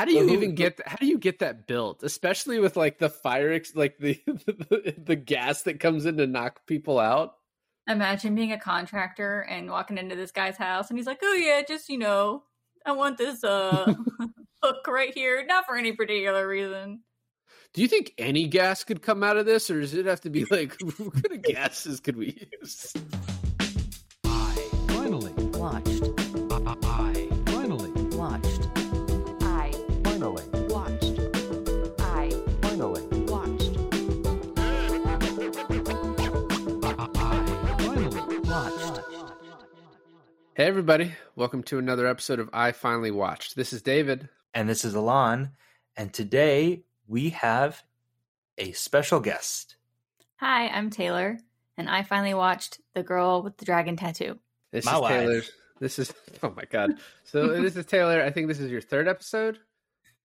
How do you even get that? How do you get that built? Especially with like the fire, ex- like the, the the gas that comes in to knock people out. Imagine being a contractor and walking into this guy's house and he's like, "Oh yeah, just you know, I want this uh hook right here, not for any particular reason." Do you think any gas could come out of this, or does it have to be like what kind of gases could we use? I finally watched, Hey everybody, welcome to another episode of I Finally Watched. This is David. And this is Alon. And today we have a special guest. Hi, I'm Taylor, and I finally watched The Girl with the Dragon Tattoo. This My is wife. Taylor. This is oh my god. So this is Taylor. I think this is your third episode.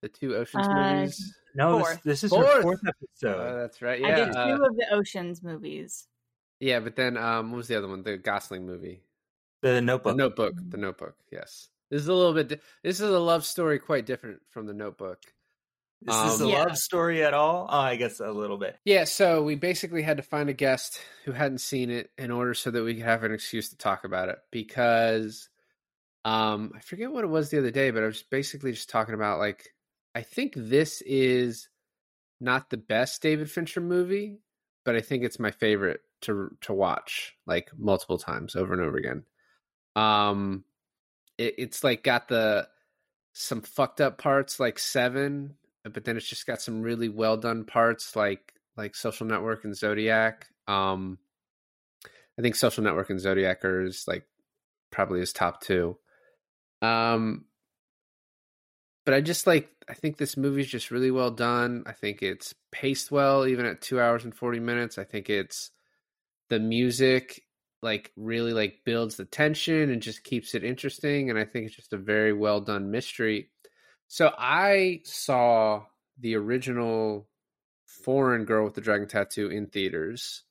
The two Oceans Uh, movies. No, this, this is Fourth. her fourth Oh, episode. that's right. I Yeah, did two uh, of the Oceans movies. yeah. But then, um, what was the other one? The Gosling movie. The Notebook. The notebook. Notebook. The Notebook. Yes. This is a little bit. di- This is a love story, quite different from the Notebook. Is this a Um, Yeah. love story at all? Oh, I guess a little bit. Yeah, so we basically had to find a guest who hadn't seen it in order so that we could have an excuse to talk about it because um I forget what it was the other day, but I was basically just talking about like I think this is not the best David Fincher movie, but I think it's my favorite to to watch like multiple times over and over again. Um it, it's like got the some fucked up parts like 7 but then it's just got some really well done parts like like social network and zodiac um i think social network and zodiac are like probably his top two. Um but i just like i think this movie's just really well done. I think it's paced well even at two hours and 40 minutes. I think it's the music like really like builds the tension and just keeps it interesting and i think it's just a very well done mystery so I saw the original foreign girl with the dragon tattoo in theaters.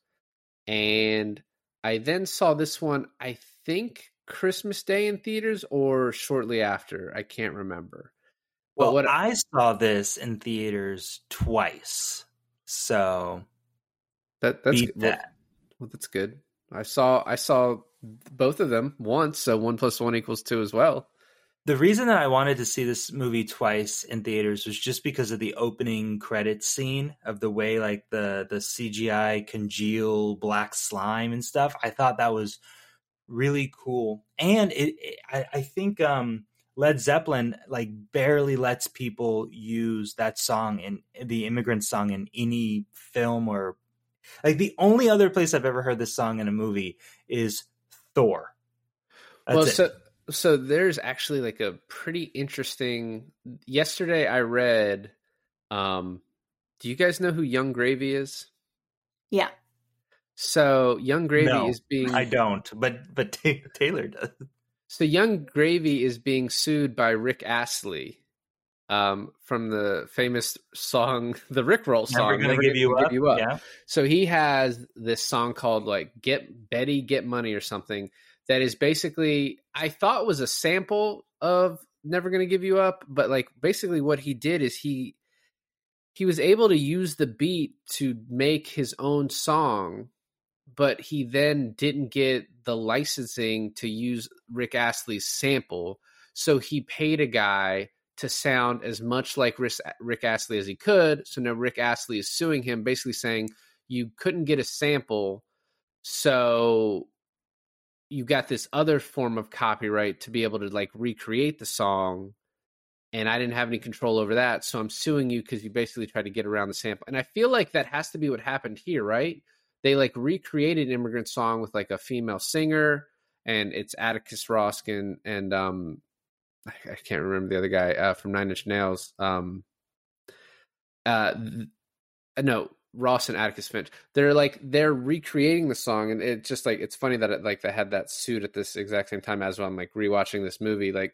And I then saw this one, I think Christmas Day in theaters or shortly after. I can't remember. But Well, what I saw this in theaters twice. So that that's beat well, that. well, that's good. I saw I saw both of them once, so one plus one equals two as well. The reason that I wanted to see this movie twice in theaters was just because of the opening credits scene of the way like the the CGI congeal black slime and stuff. I thought that was really cool, and it, it I, I think um, Led Zeppelin like barely lets people use that song in the immigrant song in any film or like the only other place I've ever heard this song in a movie is Thor. That's well, it. so so there's actually like a pretty interesting. Yesterday, I read. Um, do you guys know who Yung Gravy is? Yeah. So Yung Gravy No, is being I don't, but but Ta- Taylor does. so Yung Gravy is being sued by Rick Astley, um, from the famous song, the Rick Roll song, Never gonna give you, up. Yeah, So he has this song called like "Get Betty Get Money" or something that is basically I thought was a sample of "Never Gonna Give You Up," but like basically what he did is he he was able to use the beat to make his own song, but he then didn't get the licensing to use Rick Astley's sample, so he paid a guy to sound as much like Rick, Astley as he could. So now Rick Astley is suing him, basically saying you couldn't get a sample, so you got this other form of copyright to be able to like recreate the song. And I didn't have any control over that, so I'm suing you because you basically tried to get around the sample. And I feel like that has to be what happened here, right? They like recreated "Immigrant Song" with like a female singer, and it's Atticus Ross and and um, I can't remember the other guy uh, from Nine Inch Nails. Um, uh, th- no, Ross and Atticus Finch. They're like they're recreating the song, and it's just like it's funny that it, like they had that suit at this exact same time as well. I'm like rewatching this movie, like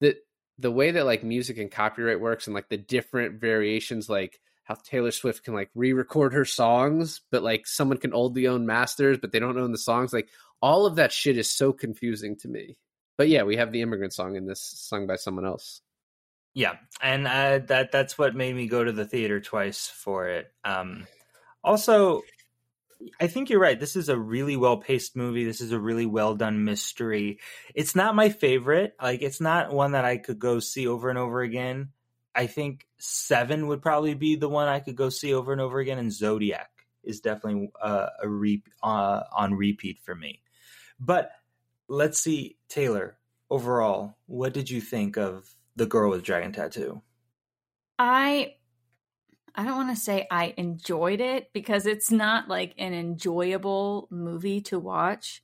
the the way that like music and copyright works, and like the different variations, like how Taylor Swift can like re-record her songs, but like someone can only own masters, but they don't own the songs. Like all of that shit is so confusing to me. But yeah, we have the immigrant song in this sung by someone else. Yeah, and uh, that that's what made me go to the theater twice for it. Um, also, I think you're right. This is a really well paced movie. This is a really well done mystery. It's not my favorite. Like, it's not one that I could go see over and over again. I think Seven would probably be the one I could go see over and over again, and Zodiac is definitely uh, a re- uh, on repeat for me. But let's see, Taylor. Overall, what did you think of the girl with dragon tattoo? I I don't want to say I enjoyed it because it's not like an enjoyable movie to watch.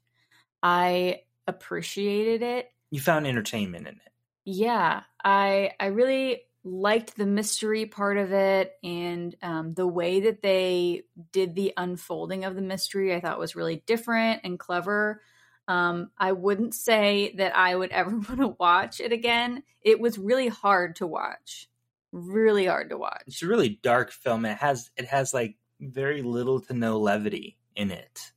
I appreciated it. You found entertainment in it. Yeah, I I really liked the mystery part of it and um, the way that they did the unfolding of the mystery. I thought was really different and clever. Um, I wouldn't say that I would ever want to watch it again. It was really hard to watch, really hard to watch. It's a really dark film. It has it has like very little to no levity in it.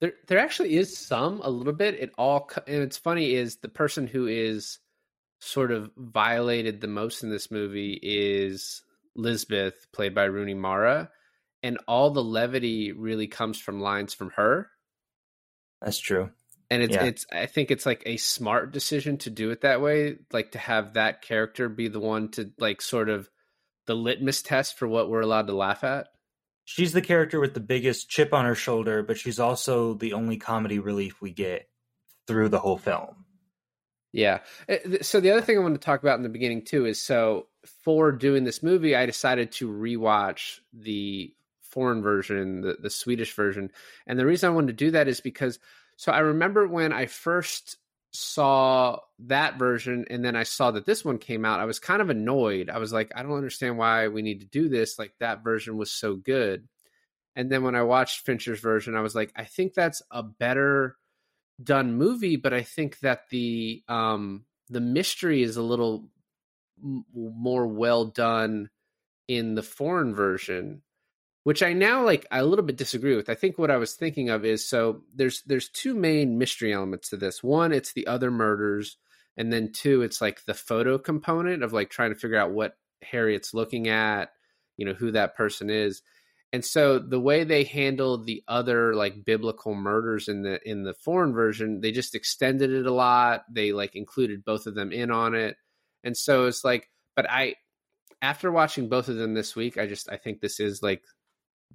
There, there actually is some a little bit. It all, and it's funny is the person who is sort of violated the most in this movie is Lisbeth, played by Rooney Mara, and all the levity really comes from lines from her. That's true. And it's Yeah. it's I think it's like a smart decision to do it that way, like to have that character be the one to like sort of the litmus test for what we're allowed to laugh at. She's the character with the biggest chip on her shoulder, but she's also the only comedy relief we get through the whole film. Yeah. Uh, So the other thing I wanted to talk about in the beginning too is so for doing this movie, I decided to rewatch the foreign version, the, the Swedish version. And the reason I wanted to do that is because so I remember when I first saw that version and then I saw that this one came out, I was kind of annoyed. I was like, I don't understand why we need to do this. Like that version was so good. And then when I watched Fincher's version, I was like, I think that's a better done movie, but I think that the um the mystery is a little m- more well done in the foreign version, which I now like I a little bit disagree with. I think what I was thinking of is so there's there's two main mystery elements to this. One, it's the other murders, and then two, it's like the photo component of like trying to figure out what Harriet's looking at, you know, who that person is and so the way they handled the other like biblical murders in the in the foreign version they just extended it a lot they like included both of them in on it and so it's like but i after watching both of them this week i just i think this is like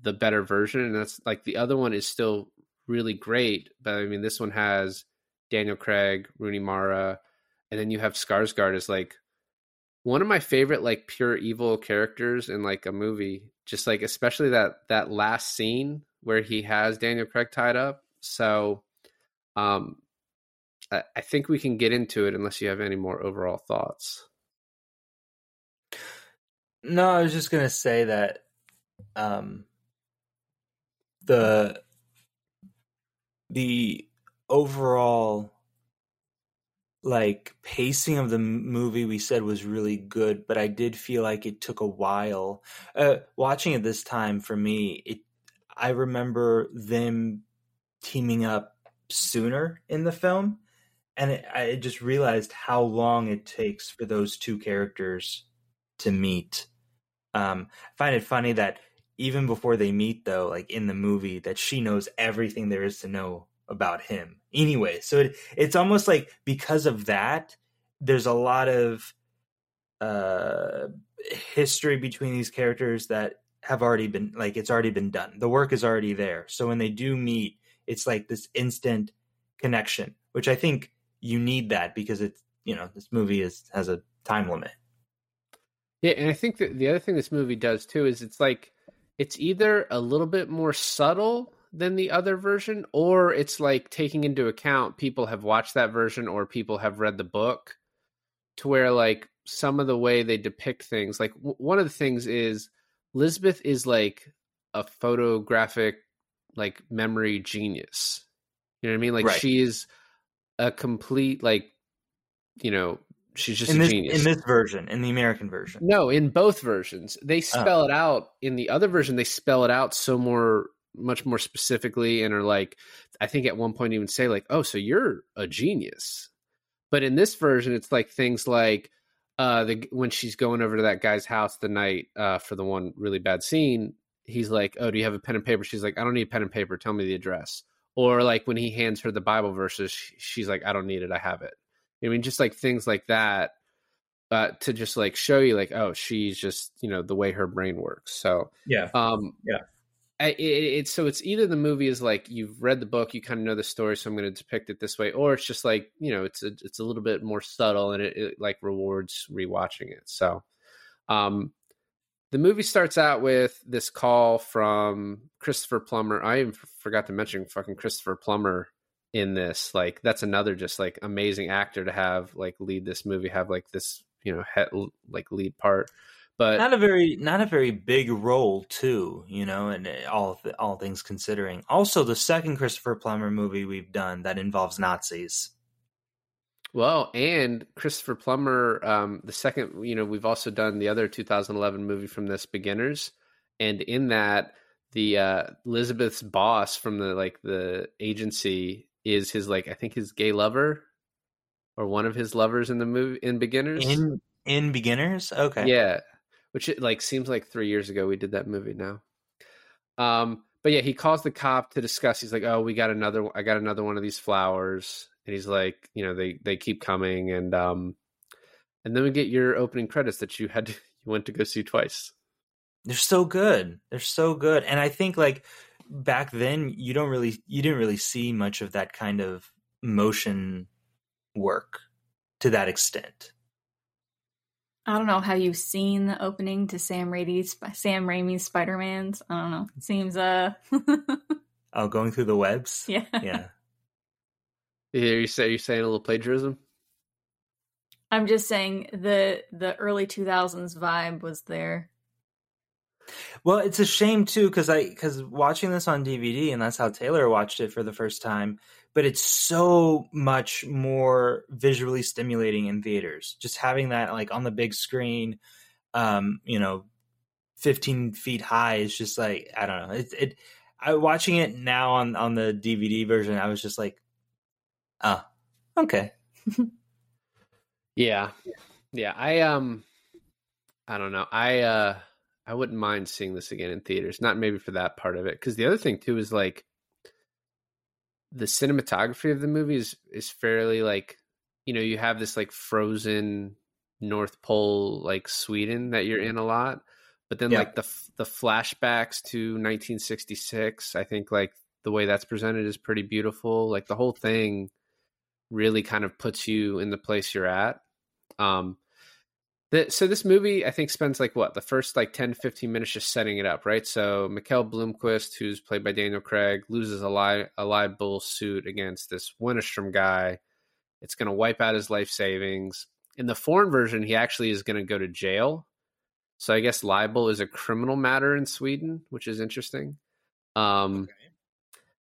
the better version and that's like the other one is still really great but i mean this one has daniel craig rooney mara and then you have skarsgård as like one of my favorite like pure evil characters in like a movie. Just like especially that that last scene where he has daniel craig tied up. So um I, I think we can get into it unless you have any more overall thoughts. No, I was just gonna say that um the the overall like pacing of the movie we said was really good, but I did feel like it took a while. Uh watching it this time for me, it I remember them teaming up sooner in the film and it, I just realized how long it takes for those two characters to meet. Um, I find it funny that even before they meet, though, like in the movie, that she knows everything there is to know about him. Anyway, so it, it's almost like because of that, there's a lot of uh, history between these characters that have already been like it's already been done. The work is already there. So when they do meet, it's like this instant connection, which I think you need that because it's you know this movie is has a time limit. Yeah, and I think that the other thing this movie does too is it's like it's either a little bit more subtle than the other version, or it's like taking into account people have watched that version or people have read the book, to where like some of the way they depict things, like w- one of the things is Lisbeth is like a photographic like memory genius. You know what I mean? Like Right. she is a complete like you know she's just in a this genius in this version, in the American version. no, in both versions. They spell it out. In the other version, they spell it out so more much more specifically and are like I think at one point even say like, "Oh, so you're a genius." But in this version, it's like things like uh, the when she's going over to that guy's house the night uh, for the one really bad scene, he's like, "Oh, do you have a pen and paper?" She's like, "I don't need a pen and paper. Tell me the address." Or like when he hands her the Bible verses, she's like, "I don't need it. I have it." I mean, just like things like that uh, to just like show you, like, oh, she's just you know the way her brain works. So Yeah. um, Yeah. I, it, it's so it's either the movie is like you've read the book, you kind of know the story, so I'm going to depict it this way, or it's just like you know it's a, it's a little bit more subtle and it, it like rewards rewatching it. So, um, the movie starts out with this call from Christopher Plummer. I even forgot to mention fucking Christopher Plummer in this. Like that's another just like amazing actor to have like lead this movie, have like this you know he- like lead part. But not a very not a very big role too, you know, and uh, all all things considering. Also, the second Christopher Plummer movie we've done that involves Nazis. Well, and Christopher Plummer, um, the second, you know, we've also done the other 2011 movie from this, Beginners, and in that, the uh, Elizabeth's boss from the like the agency is his like I think his gay lover, or one of his lovers in the movie in Beginners. In in Beginners, okay, Yeah, which it like seems like three years ago we did that movie now. Um, but yeah, he calls the cop to discuss. He's like, "Oh, we got another. I got another one of these flowers." And he's like, "You know, they they keep coming." And um, and then we get your opening credits that you had to, you went to go see twice. they're so good. They're so good, and I think like back then you don't really you didn't really see much of that kind of motion work to that extent. I don't know. Have you seen the opening to Sam Raimi's Sam Raimi's Spider Man's? I don't know. It seems uh Oh, going through the webs, yeah. yeah. Here you say you're saying a little plagiarism. I'm just saying the the early 2000s vibe was there. Well, it's a shame too because I because watching this on DVD and that's how Taylor watched it for the first time. But it's so much more visually stimulating in theaters. Just having that like on the big screen, um, you know, fifteen feet high is just like I don't know. It it. I watching it now on on the DVD version. I was just like, ah, okay. Yeah, yeah. I um, I don't know. I uh, I wouldn't mind seeing this again in theaters. Not maybe for that part of it, because the other thing too is like the cinematography of the movie is is fairly like you know you have this like frozen North Pole like Sweden that you're in a lot, but then Yeah. like the the flashbacks to 1966, I think like the way that's presented is pretty beautiful. Like the whole thing really kind of puts you in the place you're at. Um, the, so this movie, I think, spends like what the first like 10, 15 minutes just setting it up, right? So Mikael Blomkvist, who's played by Daniel Craig, loses a live a live bull suit against this Wennerstrom guy. It's going to wipe out his life savings. In the foreign version, he actually is going to go to jail. So I guess libel is a criminal matter in Sweden, which is interesting. Um,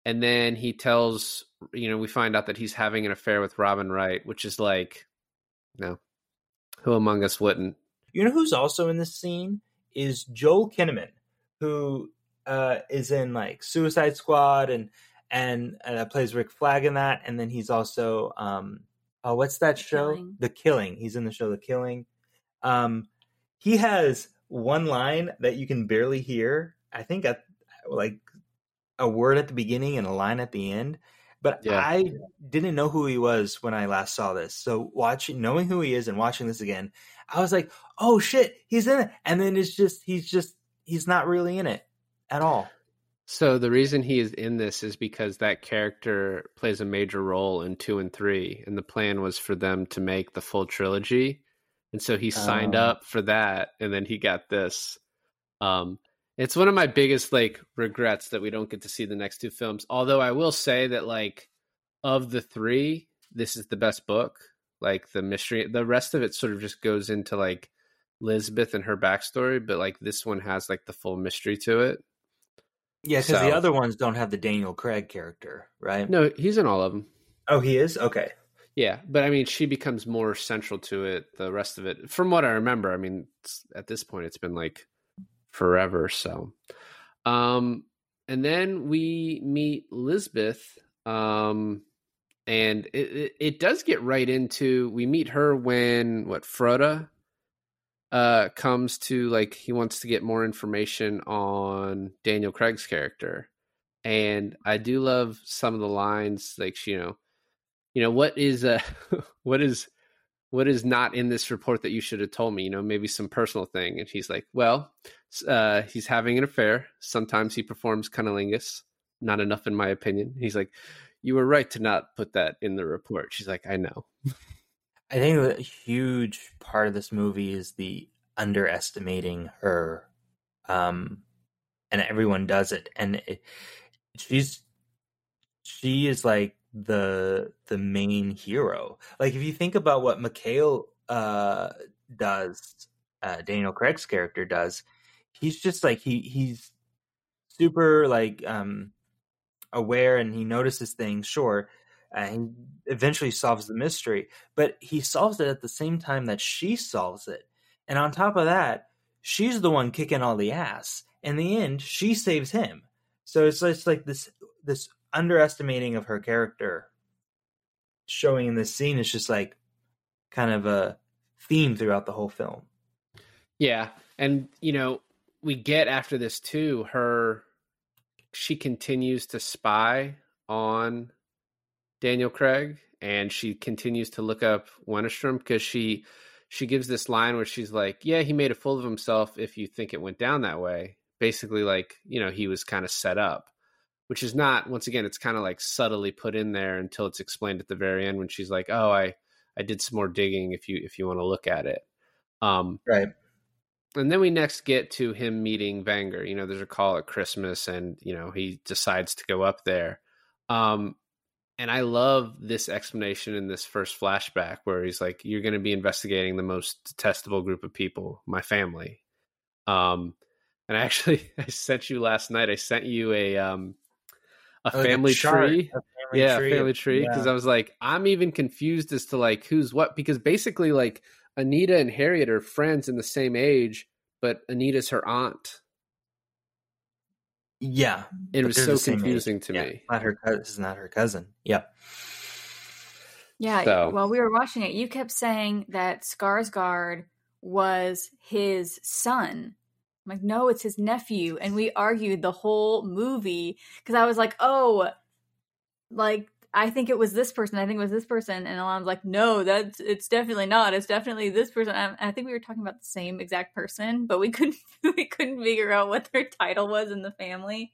and then he tells, you know, we find out that he's having an affair with Robin Wright, which is like, no, who among us wouldn't? You know who's also in this scene is Joel Kinnaman, who uh, is in like Suicide Squad and and uh, plays Rick Flag in that, and then he's also um, oh, what's that The show? Killing. The Killing. He's in the show The Killing. Um, he has one line that you can barely hear. I think at like a word at the beginning and a line at the end. But Yeah. I didn't know who he was when I last saw this. So watching, knowing who he is, and watching this again, I was like, "Oh shit, he's in it!" And then it's just he's just he's not really in it at all. So the reason he is in this is because that character plays a major role in two and three, and the plan was for them to make the full trilogy, and so he signed Oh. up for that, and then he got this. Um, it's one of my biggest like regrets that we don't get to see the next two films. Although I will say that like of the three, this is the best book. Like the mystery, the rest of it sort of just goes into like Elizabeth and her backstory, but like this one has like the full mystery to it. Yeah, because So- the other ones don't have the Daniel Craig character, right? No, he's in all of them. Oh, he is. Okay. Yeah, but I mean, she becomes more central to it. The rest of it, from what I remember, I mean, at this point, it's been like forever. So, um, and then we meet Lisbeth, um, and it, it, it does get right into. We meet her when what Frode uh, comes to like he wants to get more information on Daniel Craig's character, and I do love some of the lines like you know, you know what is uh what is what is not in this report that you should have told me you know maybe some personal thing and he's like well uh he's having an affair sometimes he performs cunnilingus not enough in my opinion he's like you were right to not put that in the report she's like i know I think a huge part of this movie is the underestimating her, um, and everyone does it. And it, she's she is like the the main hero. Like if you think about what Mikhail uh, does, uh, Daniel Craig's character does, he's just like he he's super like um aware and he notices things. Sure, and he eventually solves the mystery, but he solves it at the same time that she solves it. And on top of that, she's the one kicking all the ass. In the end, she saves him. So it's just like this this underestimating of her character showing in this scene is just like kind of a theme throughout the whole film. Yeah, and you know, we get after this too. Her, she continues to spy on Daniel Craig, and she continues to look up Wennerstrom because she she gives this line where she's like, "Yeah, he made a fool of himself. If you think it went down that way, basically, like you know, he was kind of set up." Which is not. Once again, it's kind of like subtly put in there until it's explained at the very end when she's like, "Oh, I I did some more digging. If you if you want to look at it." Um, Right. And then we next get to him meeting Vanger. You know, there's a call at Christmas, and you know he decides to go up there. Um, and I love this explanation in this first flashback where he's like, "You're going to be investigating the most detestable group of people, my family." Um, and I actually, I sent you last night. I sent you a um, a Oh, family chart, tree a family yeah tree. family tree because Yeah. i was like i'm even confused as to like who's what because basically like anita and harriet are friends in the same age but anita's her aunt Yeah, it was so the age. confusing to Yeah, me Not her cousin. This is not her cousin. Yep. Yeah, So- while we were watching it, you kept saying that Skarsgård was his son. I'm like, no, it's his nephew. And we argued the whole movie because I was like, oh, like I think it was this person. I think it was this person. And Alana's like, no, that's it's definitely not. It's definitely this person. I, I think we were talking about the same exact person, but we couldn't we couldn't figure out what their title was in the family.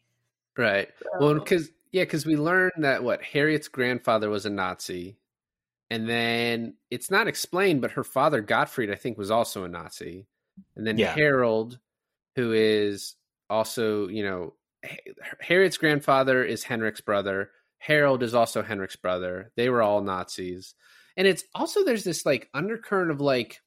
right well because yeah because we learned that what harriet's grandfather was a nazi and then it's not explained but her father gottfried i think was also a nazi and then Yeah. harold who is also you know harriet's grandfather is henrik's brother harold is also henrik's brother. They were all nazis. And it's also there's this like undercurrent of like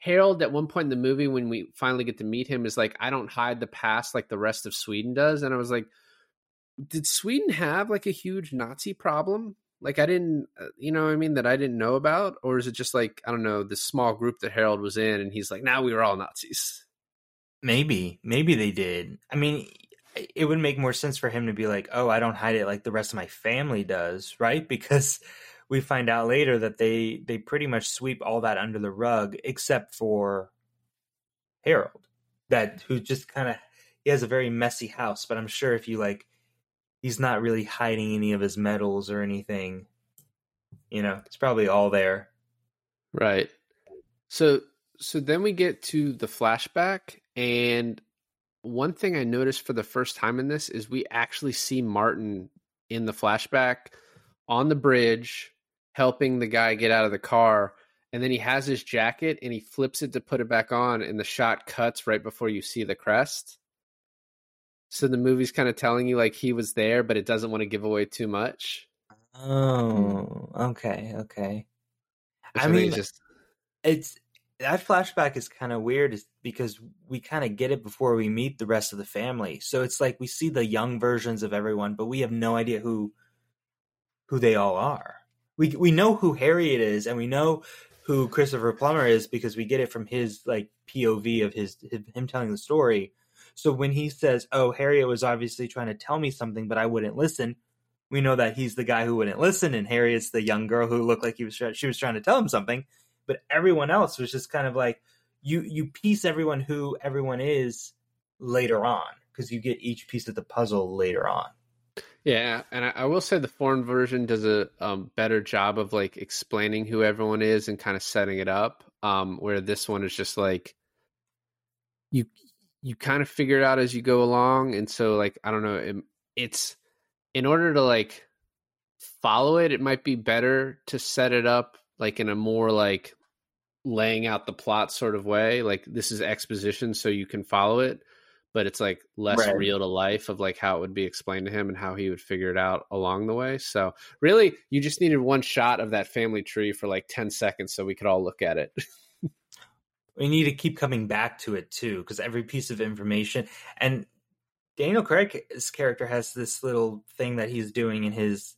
harold at one point in the movie when we finally get to meet him is like i don't hide the past like the rest of sweden does. And i was like did sweden have like a huge nazi problem? Like i didn't uh, you know i mean that i didn't know about? Or is it just like i don't know this small group that harold was in and he's like now we were all nazis. Maybe, maybe they did. I mean, it would make more sense for him to be like, "Oh, I don't hide it like the rest of my family does," right? Because we find out later that they they pretty much sweep all that under the rug, except for Harold, that who just kind of he has a very messy house. But I'm sure if you like, he's not really hiding any of his medals or anything. You know, it's probably all there. Right. So so then we get to the flashback and one thing I noticed for the first time in this is we actually see Martin in the flashback on the bridge helping the guy get out of the car and then he has his jacket and he flips it to put it back on and the shot cuts right before you see the crest. So the movie's kind of telling you like he was there but it doesn't want to give away too much. Oh, okay, okay. Which I mean, just it's that flashback is kind of weird because we kind of get it before we meet the rest of the family. So it's like we see the young versions of everyone but we have no idea who who they all are. We we know who harriet is and we know who christopher plummer is because we get it from his like pov of his, him telling the story. So when he says oh harriet was obviously trying to tell me something but i wouldn't listen we know that he's the guy who wouldn't listen and harriet's the young girl who looked like he was she was trying to tell him something but everyone else was just kind of like you you piece everyone who everyone is later on because you get each piece of the puzzle later on. Yeah, and I, I will say the foreign version does a um, better job of like explaining who everyone is and kind of setting it up. Um, where this one is just like you you kind of figure it out as you go along, and so like I don't know, it, it's in order to like follow it, it might be better to set it up like in a more like laying out the plot sort of way. Like this is exposition, so you can follow it but it's like less Right. real to life of like how it would be explained to him and how he would figure it out along the way. So really, you just needed one shot of that family tree for like ten seconds so we could all look at it. we need to keep coming back to it too because every piece of information and daniel craig's character has this little thing that he's doing in his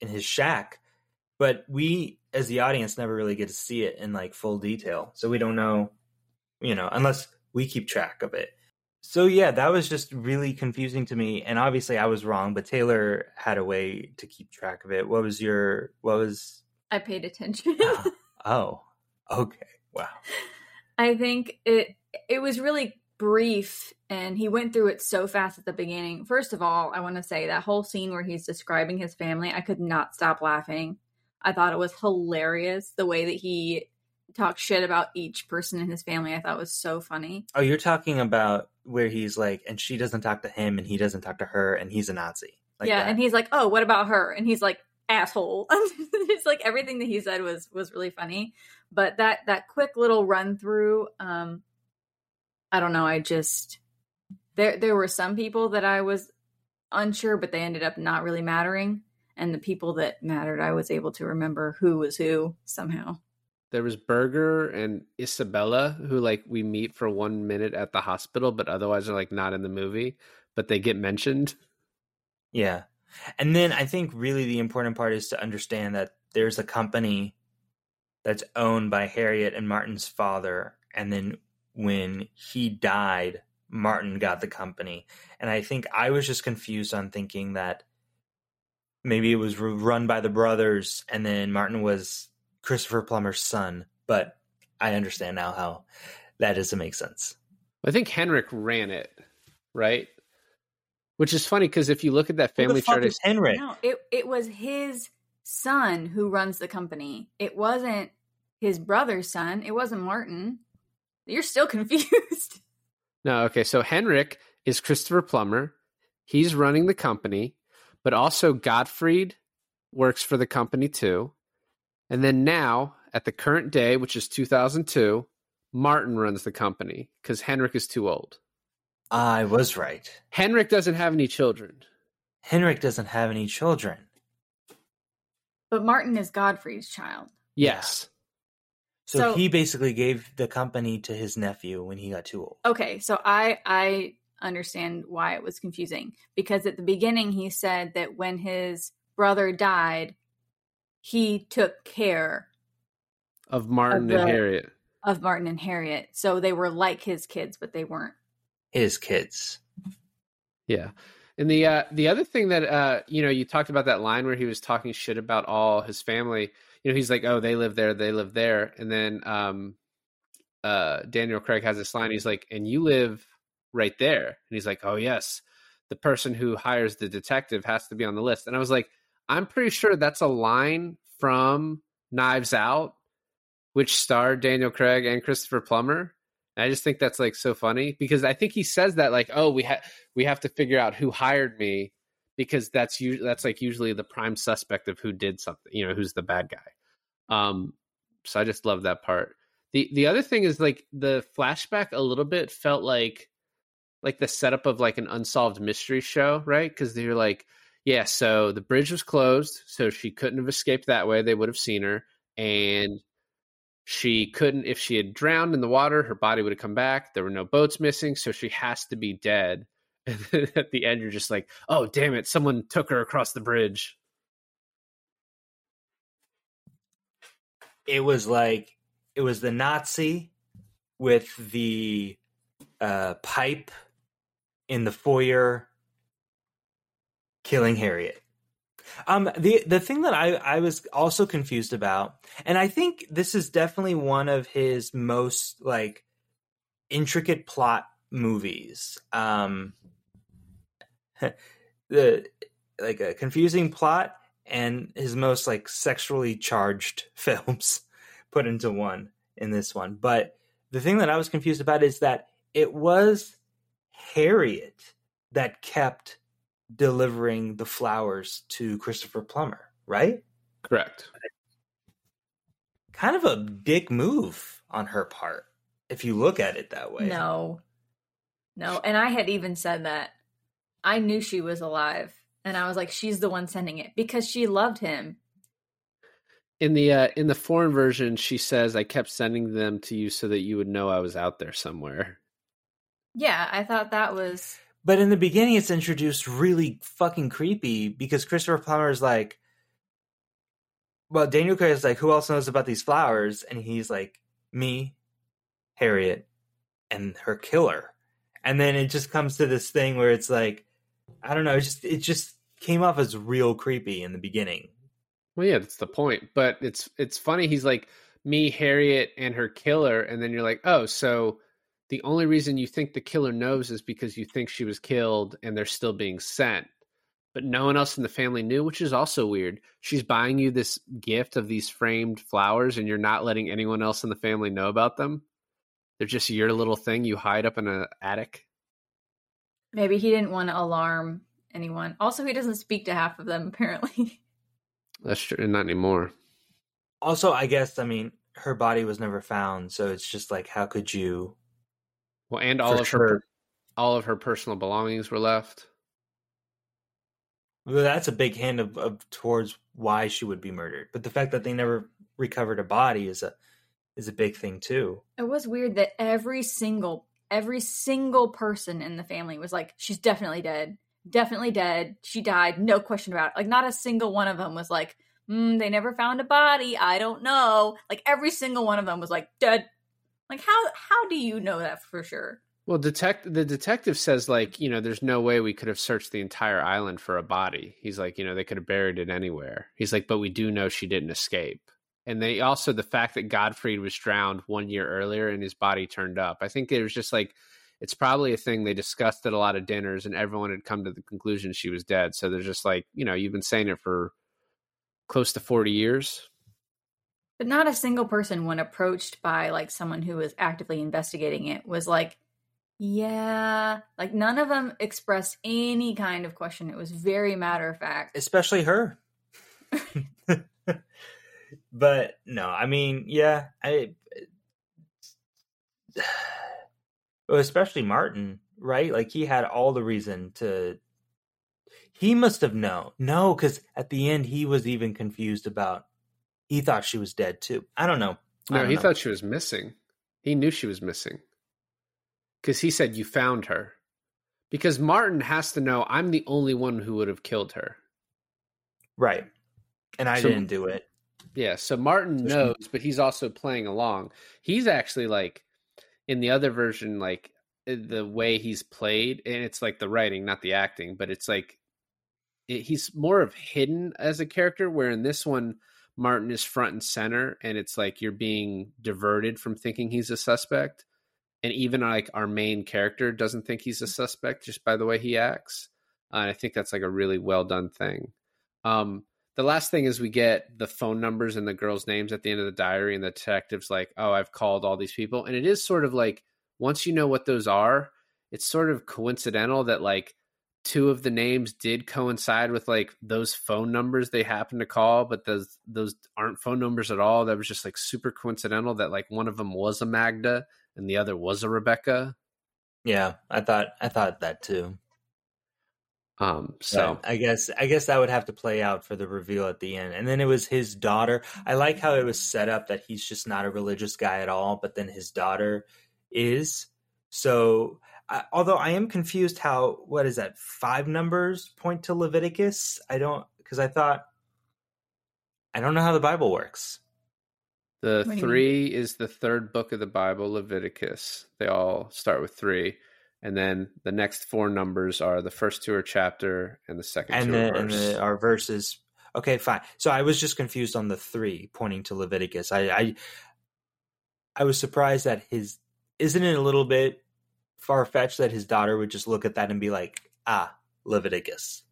in his shack but we as the audience never really get to see it in like full detail. So we don't know you know unless we keep track of it. So yeah that was just really confusing to me. And obviously i was wrong but taylor had a way to keep track of it. What was your what was I paid attention. Oh. oh. Okay. Wow. I think it it was really brief and he went through it so fast at the beginning. First of all, I want to say that whole scene where he's describing his family, I could not stop laughing. I thought it was hilarious the way that he talked shit about each person in his family. I thought was so funny. Oh, you're talking about where he's like, and she doesn't talk to him, and he doesn't talk to her, and he's a Nazi. Like yeah, that. and he's like, "Oh, what about her?" And he's like, "Asshole." it's like everything that he said was was really funny. But that that quick little run through, um, I don't know. I just there there were some people that I was unsure, but they ended up not really mattering. And the people that mattered, I was able to remember who was who somehow. there was Birger and Isabella who like we meet for one minute at the hospital, but otherwise are like not in the movie, but they get mentioned. yeah. And then I think really the important part is to understand that there's a company that's owned by Harriet and Martin's father, and then when he died, Martin got the company. And I think I was just confused on thinking that maybe it was run by the brothers, and then Martin was Christopher Plummer's son. But I understand now how that doesn't make sense. I think Henrik ran it, right? Which is funny because if you look at that Who family the fuck chart, is Henrik? No, it it was his son who runs the company. It wasn't his brother's son. It wasn't Martin. You're still confused. No, okay. So Henrik is Christopher Plummer. He's running the company, but also Gottfried works for the company too. And then now, at the current day, which is 2002, Martin runs the company because Henrik is too old. I was right. Henrik doesn't have any children. Henrik doesn't have any children. But Martin is Godfrey's child. Yes. So, So- he basically gave the company to his nephew when he got too old. Okay, so I I understand why it was confusing because at the beginning he said that when his brother died, he took care Of Martin Of and Harriet. of Martin and Harriet. So they were like his kids, but they weren't. His kids. Yeah. And the uh the other thing that uh you know, you talked about that line where he was talking shit about all his family. You know, he's like, "Oh, they live there, they live there." And then um uh Daniel Craig has this line he's like, "And you live right there." And he's like, "Oh, yes. The person who hires the detective has to be on the list." And I was like, "I'm pretty sure that's a line from Knives Out, which starred Daniel Craig and Christopher Plummer." And I just think that's like so funny because I think he says that like, "Oh, we have we have to figure out who hired me because that's that's like usually the prime suspect of who did something, you know, who's the bad guy." Um so I just love that part. The the other thing is like the flashback a little bit felt like like the setup of like an unsolved mystery show, right? Cuz they're like, yeah, so the bridge was closed, so she couldn't have escaped that way. They would have seen her and she couldn't if she had drowned in the water her body would have come back there were no boats missing so she has to be dead and then at the end you're just like oh damn it someone took her across the bridge It was like it was the Nazi with the uh, pipe in the foyer killing Harriet. Um, the the thing that I I was also confused about, and I think this is definitely one of his most like intricate plot movies. Um, the like a confusing plot and his most like sexually charged films put into one in this one. But the thing that I was confused about is that it was Harriet that kept delivering the flowers to Christopher Plummer, right? Correct. Kind of a dick move on her part, if you look at it that way. No. No. And I had even said that. I knew she was alive. And I was like, she's the one sending it because she loved him. In the uh, in the foreign version, she says, "I kept sending them to you so that you would know I was out there somewhere." Yeah, I thought that was But in the beginning, it's introduced really fucking creepy because Christopher Plummer is like, well, Daniel Craig is like, who else knows about these flowers? And he's like, me, Harriet, and her killer. And then it just comes to this thing where it's like, I don't know, it just it just came off as real creepy in the beginning. Well, yeah, that's the point. But it's it's funny. He's like me, Harriet, and her killer, and then you're like, oh, so the only reason you think the killer knows is because you think she was killed and they're still being sent. But no one else in the family knew, which is also weird. She's buying you this gift of these framed flowers, and you're not letting anyone else in the family know about them. They're just your little thing you hide up in an attic. maybe he didn't want to alarm anyone. Also, he doesn't speak to half of them apparently. That's true. Not anymore. Also, I guess I mean her body was never found, so it's just like, how could you? Well, and all of sure. her all of her personal belongings were left. Well, that's a big hint of, of towards why she would be murdered. But the fact that they never recovered a body is a is a big thing too. It was weird that every single every single person in the family was like, she's definitely dead. Definitely dead. She died. No question about it. Like not a single one of them was like, mm, they never found a body. I don't know. Like every single one of them was like dead. Like how how do you know that for sure? Well, detect the detective says like you know there's no way we could have searched the entire island for a body. He's like you know they could have buried it anywhere. He's like but we do know she didn't escape. And they also the fact that Gottfried was drowned one year earlier and his body turned up. I think it was just like it's probably a thing they discussed at a lot of dinners and everyone had come to the conclusion she was dead. So they're just like you know you've been saying it for close to forty years. But not a single person, when approached by like someone who was actively investigating it, was like, yeah, like none of them expressed any kind of question. It was very matter of fact. especially her. but no, I mean, yeah, I especially Martin, right? Like he had all the reason to. He must have known. No, because at the end he was even confused about. He thought she was dead too. I don't know. No, don't he know. thought she was missing. He knew she was missing. Because he said, You found her. Because Martin has to know I'm the only one who would have killed her. right, and I So- didn't do it. Yeah, so Martin So she- knows, but he's also playing along. He's actually like, in the other version, like eh, the way he's played, and it's like the writing, not the acting, but it's like it, he's more of hidden as a character, where in this one, Martin is front and center, and it's like you're being diverted from thinking he's a suspect. And even like our main character doesn't think he's a suspect just by the way he acts. Uh, and I think that's like a really well done thing. Um, the last thing is we get the phone numbers and the girls' names at the end of the diary, and the detective's like, "Oh, I've called all these people," and it is sort of like once you know what those are, it's sort of coincidental that like two of the names did coincide with like those phone numbers they happened to call, but those those aren't phone numbers at all. That was just like super coincidental that like one of them was a Magda and the other was a Rebecca. Yeah, I thought I thought that too. Um, so But I guess I guess that would have to play out for the reveal at the end. And then it was his daughter. I like how it was set up that he's just not a religious guy at all, but then his daughter is. So, I, although I am confused how what is that five numbers point to Leviticus? I don't because I thought I don't know how the Bible works. The do three is the third book of the Bible, Leviticus. They all start with three. And then the next four numbers are the first two are chapter and the second And two the, are and the our verses. Okay, fine. So I was just confused on the three pointing to Leviticus. I I, I was surprised that his isn't it a little bit far fetched that his daughter would just look at that and be like, ah, Leviticus?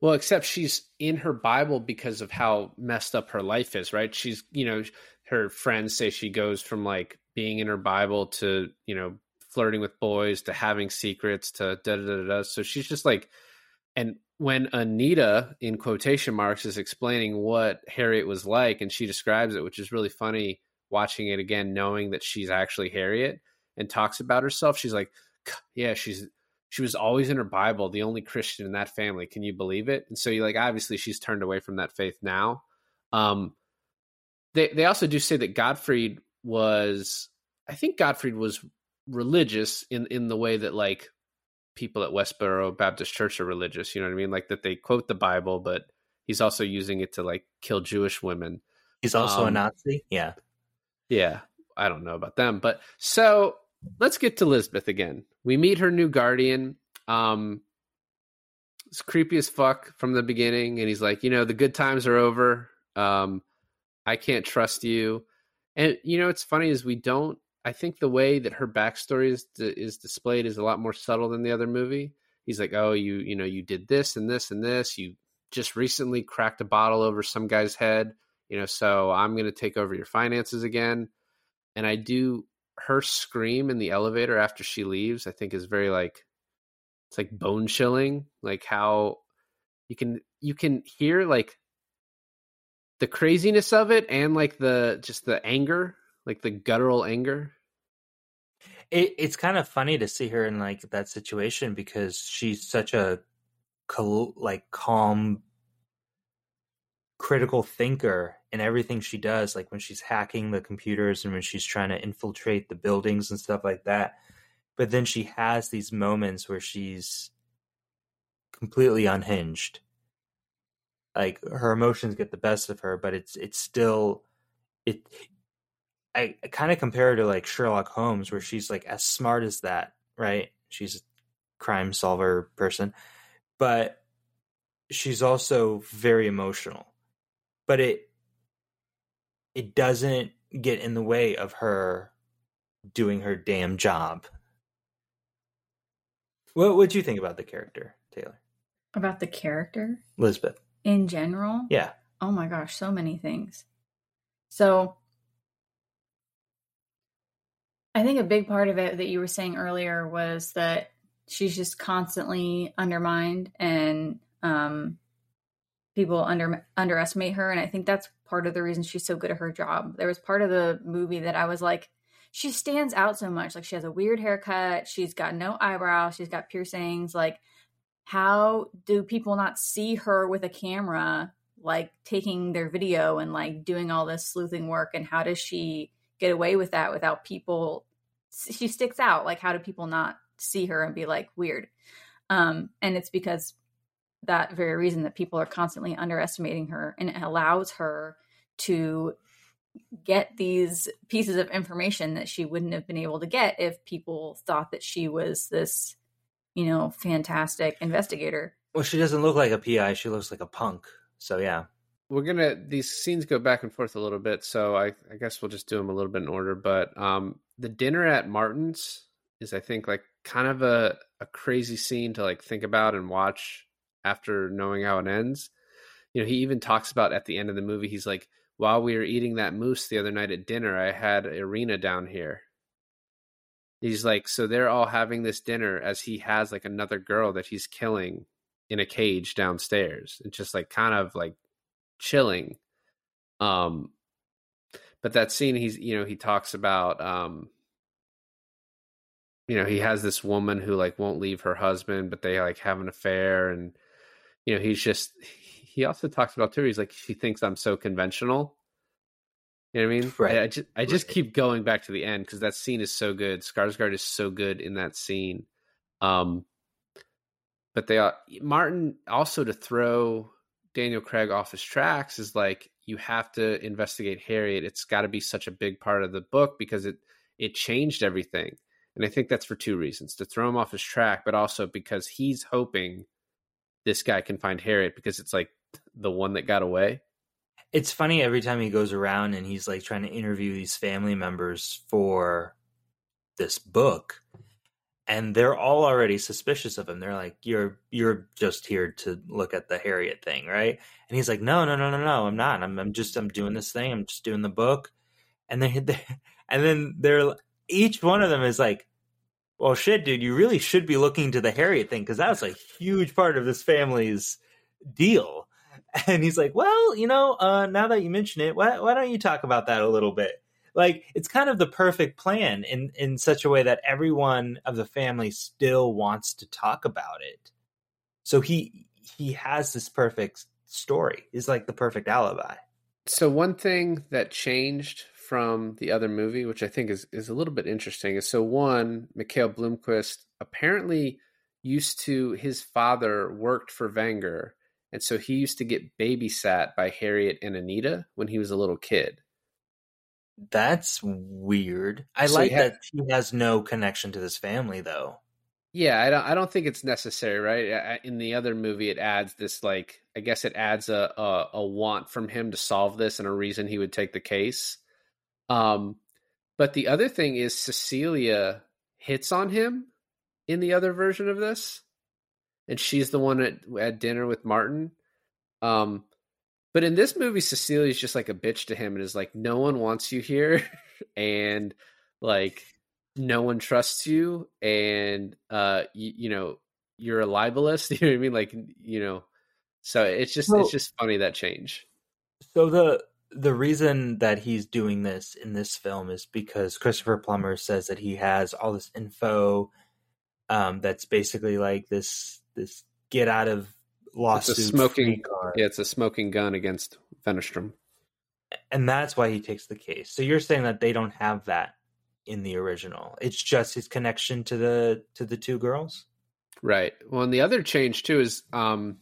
Well, except she's in her Bible because of how messed up her life is, right? She's, you know, her friends say she goes from like being in her Bible to, you know, flirting with boys to having secrets to da da da da. So she's just like, and when Anita, in quotation marks, is explaining what Harriet was like, and she describes it, which is really funny watching it again, knowing that she's actually Harriet and talks about herself. She's like, yeah, she's she was always in her Bible, the only Christian in that family. Can you believe it? And so you like obviously she's turned away from that faith now. Um they they also do say that Gottfried was I think Gottfried was religious in in the way that like people at Westboro Baptist Church are religious, you know what I mean? Like that they quote the Bible, but he's also using it to like kill Jewish women. He's also a Um, Nazi. Yeah. Yeah, I don't know about them, but so let's get to Lisbeth again. We meet her new guardian. Um, it's creepy as fuck from the beginning, and he's like, you know, the good times are over. Um, I can't trust you, and you know, it's funny is we don't. I think the way that her backstory is is displayed is a lot more subtle than the other movie. He's like, oh, you you know, you did this and this and this. You just recently cracked a bottle over some guy's head you know so i'm going to take over your finances again and i do her scream in the elevator after she leaves i think is very like it's like bone chilling like how you can you can hear like the craziness of it and like the just the anger like the guttural anger. It, it's kind of funny to see her in like that situation because she's such a like calm critical thinker in everything she does like when she's hacking the computers and when she's trying to infiltrate the buildings and stuff like that. But then she has these moments where she's completely unhinged. Like her emotions get the best of her but it's it's still it i, I kind of compare her to like sherlock holmes where she's like as smart as that right? She's a crime solver person but she's also very emotional. But it it doesn't get in the way of her doing her damn job. What do you think about the character taylor? About the character? Elizabeth. In general? yeah. Oh my gosh, so many things. So I think a big part of it that you were saying earlier was that she's just constantly undermined and um, people under underestimate her, and I think that's part of the reason she's so good at her job. There was part of the movie that I was like, she stands out so much. Like she has a weird haircut, she's got no eyebrows, she's got piercings. Like, how do people not see her with a camera, like taking their video and like doing all this sleuthing work? And how does she get away with that without people? She sticks out. Like, how do people not see her and be like weird? Um, and it's because that very reason that people are constantly underestimating her and it allows her to get these pieces of information that she wouldn't have been able to get if people thought that she was this you know fantastic investigator. Well she doesn't look like a pi she looks like a punk so yeah. We're gonna these scenes go back and forth a little bit so i i guess we'll just do them a little bit in order but um the dinner at martin's is i think like kind of a a crazy scene to like think about and watch after knowing how it ends. You know he even talks about at the end of the movie he's like while we were eating that moose the other night at dinner i had irina down here. He's like so they're all having this dinner as he has like another girl that he's killing in a cage downstairs. It's just like kind of like chilling. Um but that scene he's you know he talks about um you know he has this woman who like won't leave her husband but they like have an affair and you know he's just he also talks about too he's like she thinks i'm so conventional. You know what i mean? Right. i, I just i just Right. keep going back to the end because that scene is so good. Skarsgård is so good in that scene. Um but they are martin also to throw daniel craig off his tracks is like you have to investigate harriet. It's got to be such a big part of the book because it it changed everything. And i think that's for two reasons to throw him off his track but also because he's hoping this guy can find harriet because it's like the one that got away. It's funny every time he goes around and he's like trying to interview these family members for this book and they're all already suspicious of him. They're like you're you're just here to look at the harriet thing right? And he's like no no no no no i'm not. I'm, I'm just i'm doing this thing. I'm just doing the book. And they, and then they're each one of them is like well shit dude you really should be looking to the harriet thing because that was a huge part of this family's deal. And he's like well you know uh now that you mention it why, why don't you talk about that a little bit? Like it's kind of the perfect plan in in such a way that everyone of the family still wants to talk about it. So he he has this perfect story. He's like the perfect alibi. So one thing that changed from the other movie, which I think is is a little bit interesting, is so one, Mikael Blomkvist apparently used to his father worked for Vanger, and so he used to get babysat by Harriet and Anita when he was a little kid. that's weird i So like he ha- that he has no connection to this family though Yeah, I don't. I don't think it's necessary, right? In the other movie, it adds this like I guess it adds a, a a want from him to solve this and a reason he would take the case. Um, but the other thing is Cecilia hits on him in the other version of this, and she's the one at at dinner with Martin. Um, but in this movie, Cecilia's just like a bitch to him and is like, "No one wants you here," and like no one trusts you and uh you, you know you're a libelist you know what i mean like you know so it's just Well- it's just funny that change So the the reason that he's doing this in this film is because Christopher Plummer says that he has all this info um, that's basically like this this get out of lawsuit smoking- card. yeah it's a smoking gun against Wennerstrom. and that's why he takes the case. So you're saying that they don't have that in the original. It's just his connection to the to the two girls. right well and the other change too is um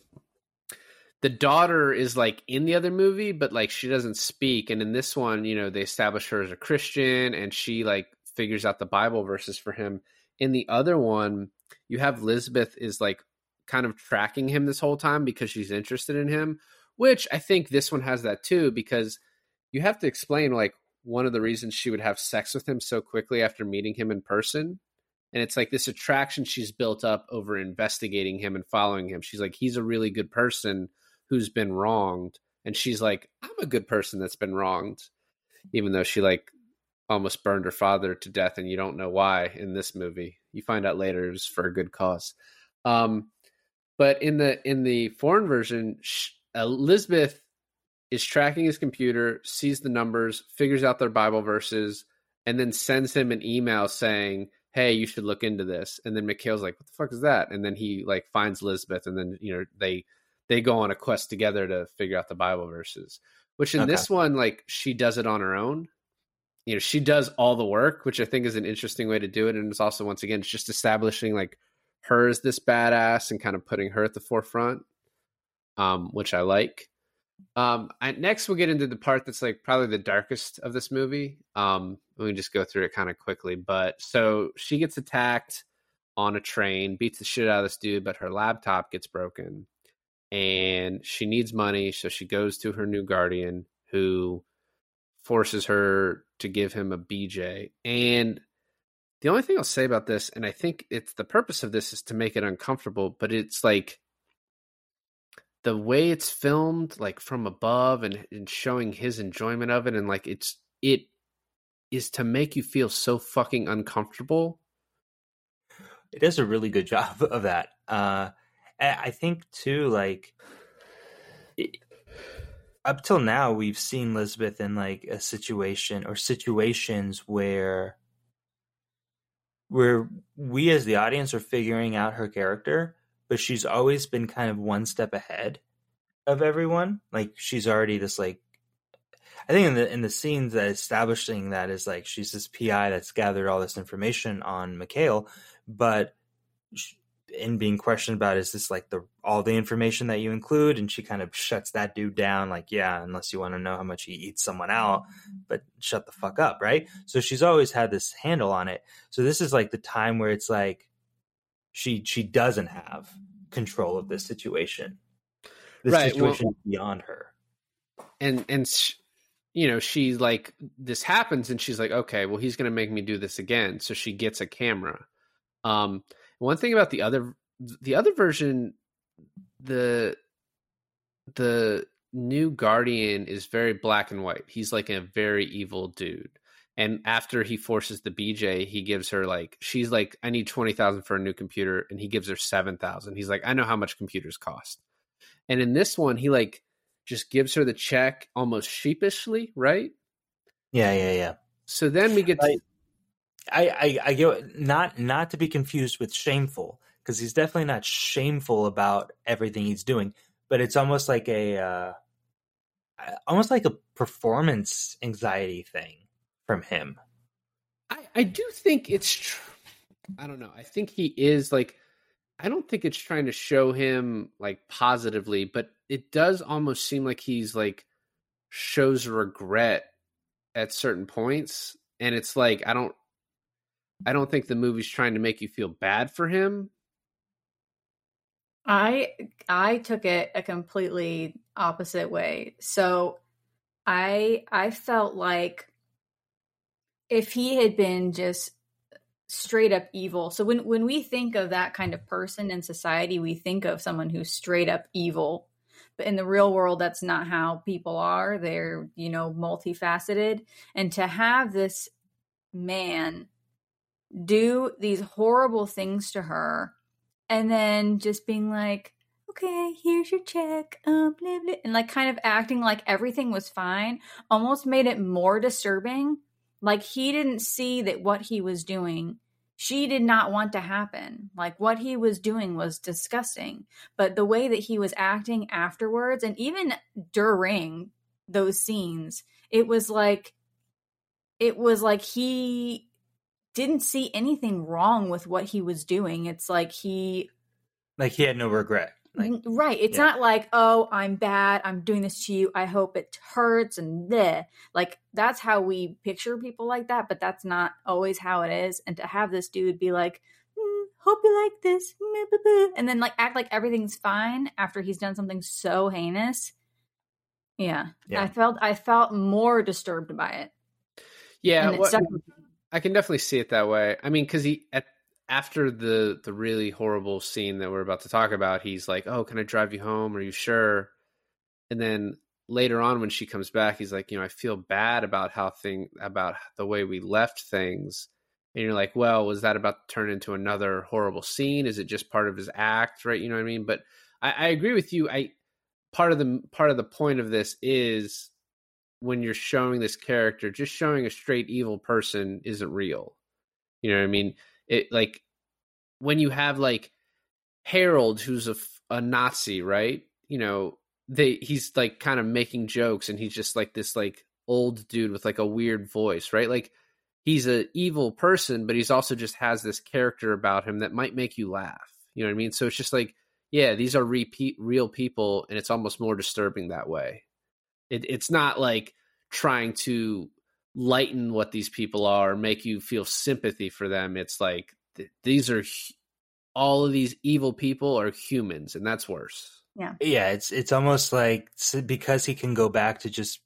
the daughter is like in the other movie but like she doesn't speak and in this one you know they establish her as a christian and she like figures out the bible verses for him in the other one you have Lisbeth is like kind of tracking him this whole time because she's interested in him, which I think this one has that too because you have to explain like one of the reasons she would have sex with him so quickly after meeting him in person. And it's like this attraction she's built up over investigating him and following him. She's like, he's a really good person who's been wronged. And she's like, I'm a good person that's been wronged. Even though she like almost burned her father to death and you don't know why in this movie. You find out later it was for a good cause. Um, but in the in the foreign version, Elizabeth is tracking his computer, sees the numbers, figures out their Bible verses, and then sends him an email saying, "Hey, you should look into this." And then Mikael's like, "What the fuck is that?" And then he like finds Elizabeth, and then you know they they go on a quest together to figure out the Bible verses. Which in Okay. this one, like she does it on her own. You know, she does all the work, which I think is an interesting way to do it, and it's also once again it's just establishing like her as this badass and kind of putting her at the forefront, um, which I like. Um, I, next, we'll get into the part that's like probably the darkest of this movie. Um, we can just go through it kind of quickly. But so she gets attacked on a train, beats the shit out of this dude, but her laptop gets broken and she needs money. So she goes to her new guardian who forces her to give him a BJ. And the only thing I'll say about this, and I think it's the purpose of this is to make it uncomfortable, but it's like the way it's filmed, like from above and, and showing his enjoyment of it, and like it's it is to make you feel so fucking uncomfortable. It does a really good job of that. Uh, I think too, like up till now, we've seen Lisbeth in like a situation or situations where where we as the audience are figuring out her character, but she's always been kind of one step ahead of everyone. Like she's already this like I think in the in the scenes that establishing that is like she's this PI that's gathered all this information on Mikael, but sh- in being questioned about is this like the all the information that you include? And she kind of shuts that dude down like yeah unless you want to know how much he eats someone out but shut the fuck up right? So she's always had this handle on it. So this is like the time where it's like she she doesn't have control of this situation. The Right, well- situation is beyond her. And and sh- you know, she like this happens and she's like, okay, well, he's going to make me do this again. So she gets a camera. Um, one thing about the other, the other version, the, the new guardian is very black and white. He's like a very evil dude. And after he forces the BJ, he gives her like she's like, I need twenty thousand for a new computer, and he gives her seven thousand. He's like, I know how much computers cost. And in this one, he like just gives her the check almost sheepishly, right? Yeah, yeah, yeah. So then we get to, Right. I, I, I get not not to be confused with shameful because he's definitely not shameful about everything he's doing, but it's almost like a uh, almost like a performance anxiety thing from him. I, I do think it's tr- I don't know. I think he is like I don't think it's trying to show him like positively, but it does almost seem like he's like shows regret at certain points and it's like I don't I don't think the movie's trying to make you feel bad for him. I I took it a completely opposite way. So I I felt like if he had been just straight up evil. So when when we think of that kind of person in society, we think of someone who's straight up evil. But in the real world that's not how people are. They're, you know, multifaceted and to have this man do these horrible things to her and then just being like, okay, here's your check, um, blah, blah, and like kind of acting like everything was fine almost made it more disturbing. Like he didn't see that what he was doing, she did not want to happen. Like what he was doing was disgusting. But the way that he was acting afterwards, and even during those scenes, it was like, it was like he didn't see anything wrong with what he was doing. It's like he Like he had no regret. Like right. It's yeah. not like, oh, I'm bad. I'm doing this to you. I hope it hurts and bleh. Like that's how we picture people like that, but that's not always how it is. And to have this dude be like, "Mm, hope you like this, meh, blah, blah," and then like act like everything's fine after he's done something so heinous. Yeah, Yeah. I felt I felt more disturbed by it. Yeah, and it what- stuck with me. I can definitely see it that way. I mean, because he at after the the really horrible scene that we're about to talk about, he's like, "Oh, can I drive you home? Are you sure?" And then later on, when she comes back, he's like, "You know, I feel bad about how thing about the way we left things." And you're like, "Well, was that about to turn into another horrible scene? Is it just part of his act, right? You know what I mean?" But I, I agree with you. I part of the part of the point of this is when you're showing this character, just showing a straight evil person isn't real. You know what I mean? It like when you have like Harold, who's a, a Nazi, right? You know, they he's like kind of making jokes, and he's just like this like old dude with like a weird voice, right? Like he's an evil person, but he's also just has this character about him that might make you laugh. You know what I mean? So it's just like, yeah, these are repeat real people, and it's almost more disturbing that way. It, it's not like trying to lighten what these people are, make you feel sympathy for them. It's like th- these are hu- all of these evil people are humans, and that's worse. yeah, yeah. it's it's almost like because he can go back to just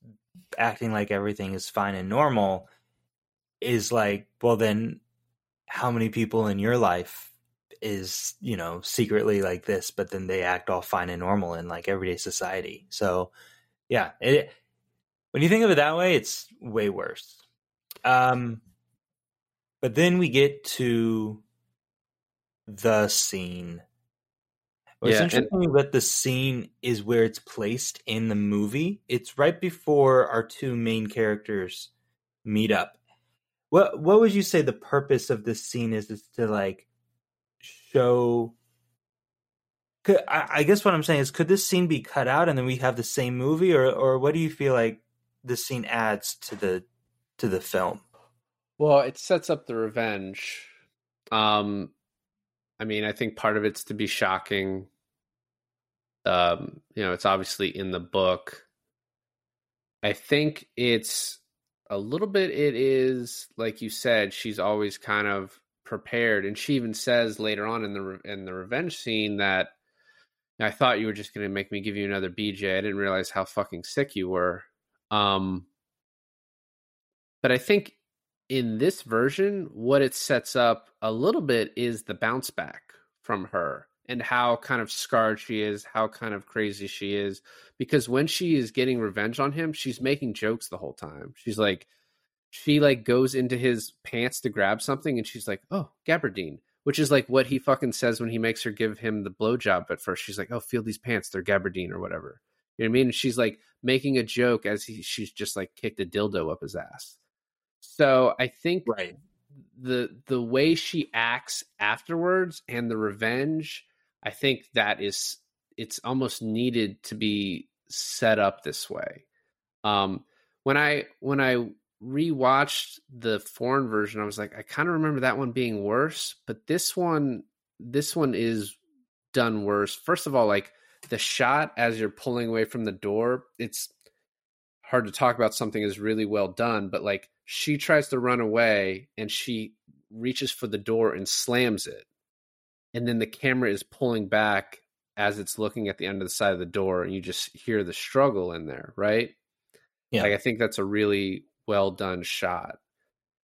acting like everything is fine and normal is like, well then how many people in your life is, you know, secretly like this, but then they act all fine and normal in like everyday society. So yeah, it when you think of it that way, it's way worse. Um but then we get to the scene. What's Yeah, and- interesting that the scene is where it's placed in the movie. It's right before our two main characters meet up. What what would you say the purpose of this scene is? Is to like show. Could, I, I guess what I'm saying is, could this scene be cut out and then we have the same movie, or or what do you feel like this scene adds to the to the film? Well, it sets up the revenge. Um, I mean, I think part of it's to be shocking. Um, you know, it's obviously in the book. I think it's a little bit. It is like you said. She's always kind of prepared, and she even says later on in the in the revenge scene that I thought you were just going to make me give you another BJ. I didn't realize how fucking sick you were. Um, but I think in this version, what it sets up a little bit is the bounce back from her and how kind of scarred she is, how kind of crazy she is. Because when she is getting revenge on him, she's making jokes the whole time. She's like, she like goes into his pants to grab something and she's like, oh, gabardine, which is like what he fucking says when he makes her give him the blowjob at first. She's like, oh, feel these pants, they're gabardine or whatever. You know what I mean? And she's like making a joke as he, she's just like kicked a dildo up his ass. So I think Right. the the way she acts afterwards and the revenge, I think that is it's almost needed to be set up this way. Um, when I when I rewatched the foreign version, I was like, I kind of remember that one being worse, but this one this one is done worse. First of all, like the shot as you're pulling away from the door, it's hard to talk about something is really well done, but like she tries to run away and she reaches for the door and slams it. And then the camera is pulling back as it's looking at the end of the side of the door and you just hear the struggle in there, right? Yeah. Like I think that's a really well done shot.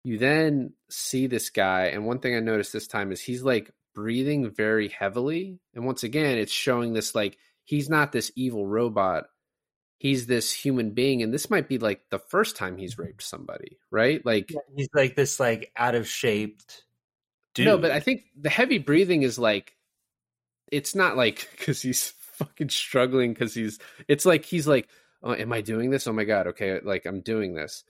You then see this guy and one thing I noticed this time is he's like breathing very heavily and once again it's showing this like he's not this evil robot. He's this human being and this might be like the first time he's mm-hmm. raped somebody right? Like He's like this like out of shape dude. no but i think the heavy breathing is like it's not like because he's fucking struggling because he's it's like he's like oh, am i doing this? Oh my god okay like i'm doing this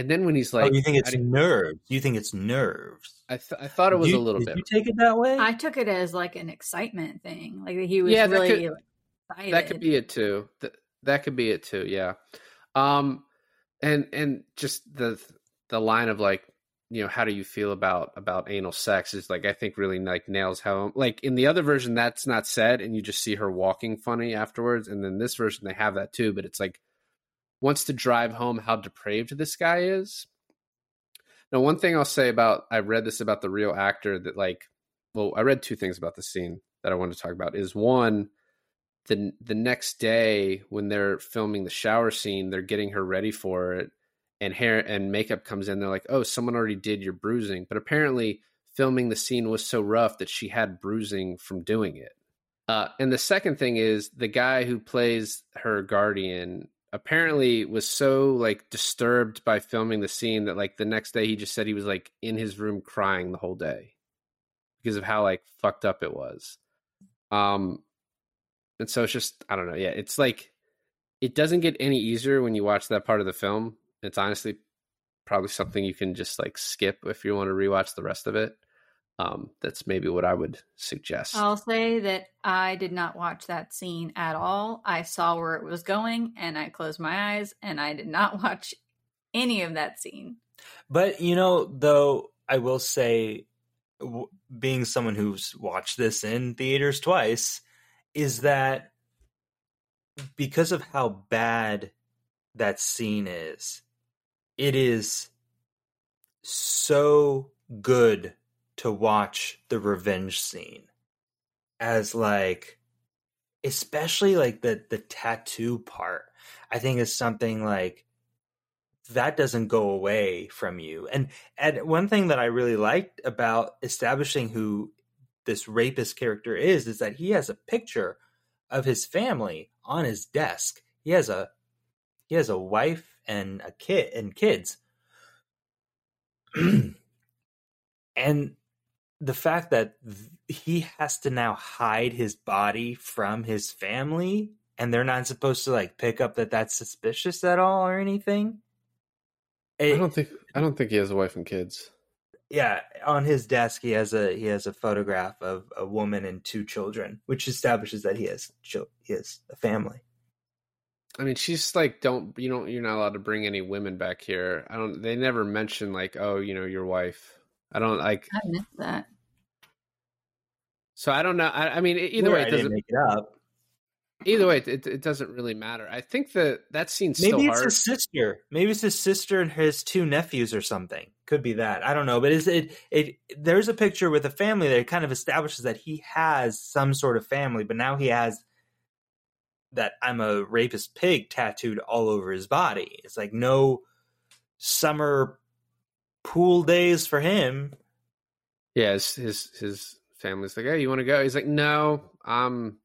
and then when he's oh, like you think it's nerves. You think it's nerves. I, th- I thought it was You- a little did bit you take it that way? I took it as like an excitement thing. Like he was Yeah, that really could- excited. that could be it too Th- that could be it too yeah um and and just the the line of like you know how do you feel about about anal sex is like i think really like nails how like in the other version that's not said and you just see her walking funny afterwards and then this version they have that too but it's like wants to drive home how depraved this guy is now one thing i'll say about i read this about the real actor that like well i read two things about the scene that i wanted to talk about is one the the next day when they're filming the shower scene, they're getting her ready for it, and hair and makeup comes in. They're like, "Oh, someone already did your bruising," but apparently filming the scene was so rough that she had bruising from doing it. Uh, and the second thing is the guy who plays her guardian apparently was so like disturbed by filming the scene that like the next day he just said he was like in his room crying the whole day because of how like fucked up it was. Um, and so it's just I don't know. Yeah, it's like it doesn't get any easier when you watch that part of the film. It's honestly probably something you can just like skip if you want to rewatch the rest of it. Um, that's maybe what I would suggest. I'll say that I did not watch that scene at all. I saw where it was going and I closed my eyes and I did not watch any of that scene. But you know, though, I will say, w- being someone who's watched this in theaters twice, is that because of how bad that scene is, it is so good to watch the revenge scene as like especially like the the tattoo part i think is something like that doesn't go away from you. And and one thing that i really liked about establishing who this rapist character is is that he has a picture of his family on his desk. He has a he has a wife and a kid and kids. And the fact that th- he has to now hide his body from his family and they're not supposed to like pick up that that's suspicious at all or anything I don't think I don't think he has a wife and kids. yeah on his desk he has a he has a photograph of a woman and two children which establishes that he has he has a family I mean, she's like, don't you don't you're not allowed to bring any women back here. I don't. They never mention like, oh, you know, your wife. I don't like. I missed that. So I don't know. I, I mean, either Sure, way, it didn't doesn't. make it up Either way, it, it doesn't really matter. I think that that scene's still maybe it's hard. his sister maybe it's his sister and his two nephews or something could be that i don't know but is it it there's a picture with a family that kind of establishes that he has some sort of family but now he has that i'm a rapist pig tattooed all over his body it's like no summer pool days for him. Yeah, his his, his family's like, "Hey, you want to go?" He's like, "No, I'm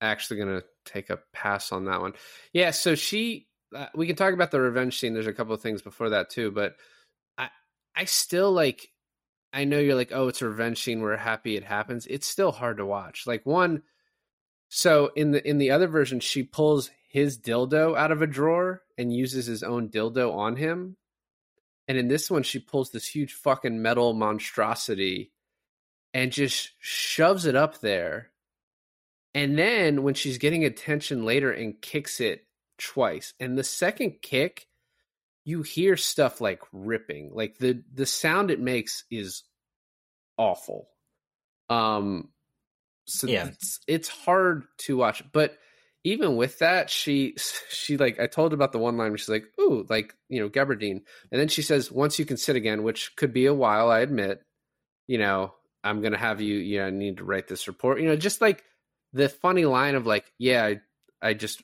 actually gonna take a pass on that one." Yeah, so she, uh, we can talk about the revenge scene. There's a couple of things before that too, but I, I still like. I know you're like, oh, it's a revenge scene. We're happy it happens. It's still hard to watch. Like one, so in the in the other version, she pulls his dildo out of a drawer and uses his own dildo on him. And in this one, she pulls this huge fucking metal monstrosity and just shoves it up there. And then when she's getting attention later and kicks it twice, and the second kick, you hear stuff like ripping. Like the the sound it makes is awful. Um so Yeah. it's, it's hard to watch. But even with that, she she like I told about the one line where she's like, "Ooh, like you know, Gabardine," and then she says, "Once you can sit again," which could be a while. I admit. You know, I'm gonna have you. You know, I need to write this report. You know, just like the funny line of like, "Yeah, I, I just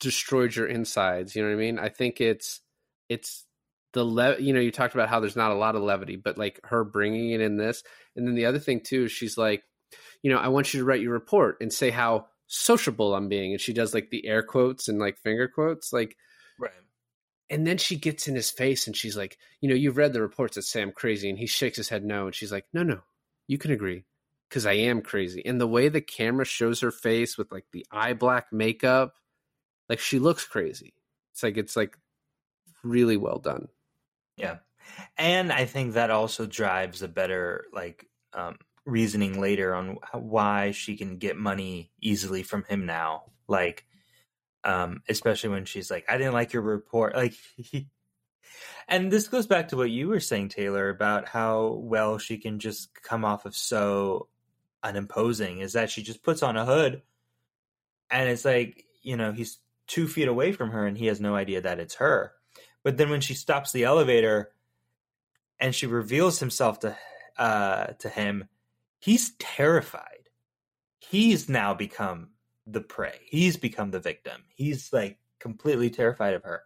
destroyed your insides." You know what I mean? I think it's it's the le- you know you talked about how there's not a lot of levity, but like her bringing it in this, and then the other thing too, she's like, you know, I want you to write your report and say how sociable I'm being. And she does like the air quotes and like finger quotes. Like, Right. and then she gets in his face and she's like, you know, you've read the reports that say I'm crazy. And he shakes his head no. And she's like, no, no, you can agree because I am crazy. And the way the camera shows her face with like the eye black makeup, like she looks crazy. It's like, it's like really well done. Yeah. And I think that also drives a better like um reasoning later on why she can get money easily from him now. Like um especially when she's like I didn't like your report like And this goes back to what you were saying Taylor about how well she can just come off of so unimposing is that she just puts on a hood and it's like, you know, he's 2 feet away from her and he has no idea that it's her. But then when she stops the elevator and she reveals himself to uh to him, he's terrified. He's now become the prey. He's become the victim. He's like completely terrified of her.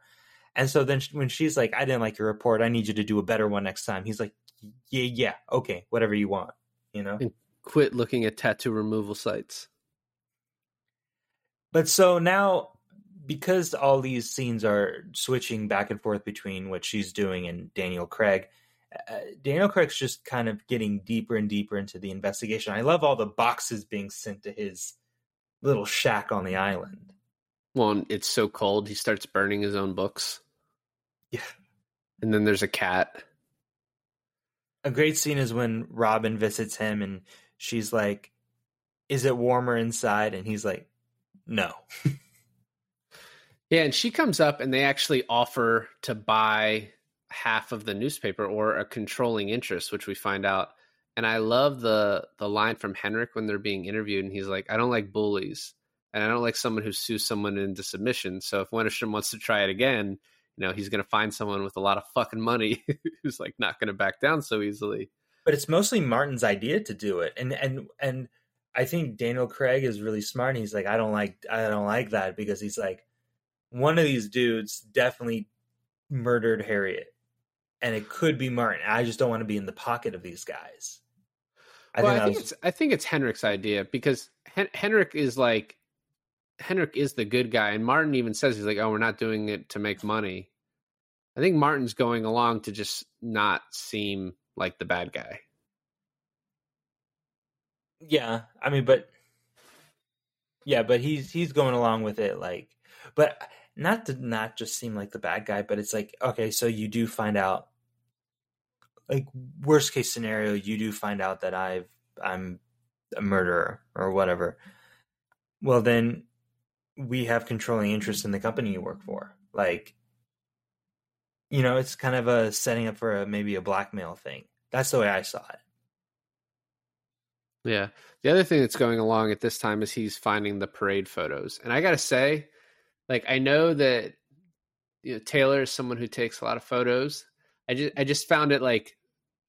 And so then when she's like, "I didn't like your report. I need you to do a better one next time." He's like, "Yeah, yeah, okay, whatever you want." You know. And Quit looking at tattoo removal sites. But so now, because all these scenes are switching back and forth between what she's doing and Daniel Craig, uh, Daniel Craig's just kind of getting deeper and deeper into the investigation. I love all the boxes being sent to his little shack on the island. Well, and it's so cold, he starts burning his own books. Yeah. And then there's a cat. A great scene is when Robin visits him and she's like, Is it warmer inside? And he's like, No. Yeah, and she comes up and they actually offer to buy half of the newspaper or a controlling interest, which we find out. And I love the the line from Henrik when they're being interviewed, and he's like, "I don't like bullies, and I don't like someone who sues someone into submission. So if Wennerstrom wants to try it again, you know, he's going to find someone with a lot of fucking money who's like not going to back down so easily." but it's mostly Martin's idea to do it, and and and I think Daniel Craig is really smart. And he's like, I don't like, I don't like that because he's like, one of these dudes definitely murdered Harriet, and it could be Martin. I just don't want to be in the pocket of these guys. I well, think I think was it's I think it's Henrik's idea because Hen- Henrik is like Henrik is the good guy, and Martin even says he's like, "Oh, we're not doing it to make money." I think Martin's going along to just not seem like the bad guy. yeah. I mean, but yeah, but he's he's going along with it, like, but not to not just seem like the bad guy, but it's like, okay, so you do find out, like, worst case scenario, you do find out that I've I'm a murderer or whatever. Well, then we have controlling interest in the company you work for, like. You know, it's kind of a setting up for a maybe a blackmail thing. That's the way I saw it. Yeah. The other thing that's going along at this time is he's finding the parade photos, and I got to say, like, I know that you know, Taylor is someone who takes a lot of photos. I just I just found it like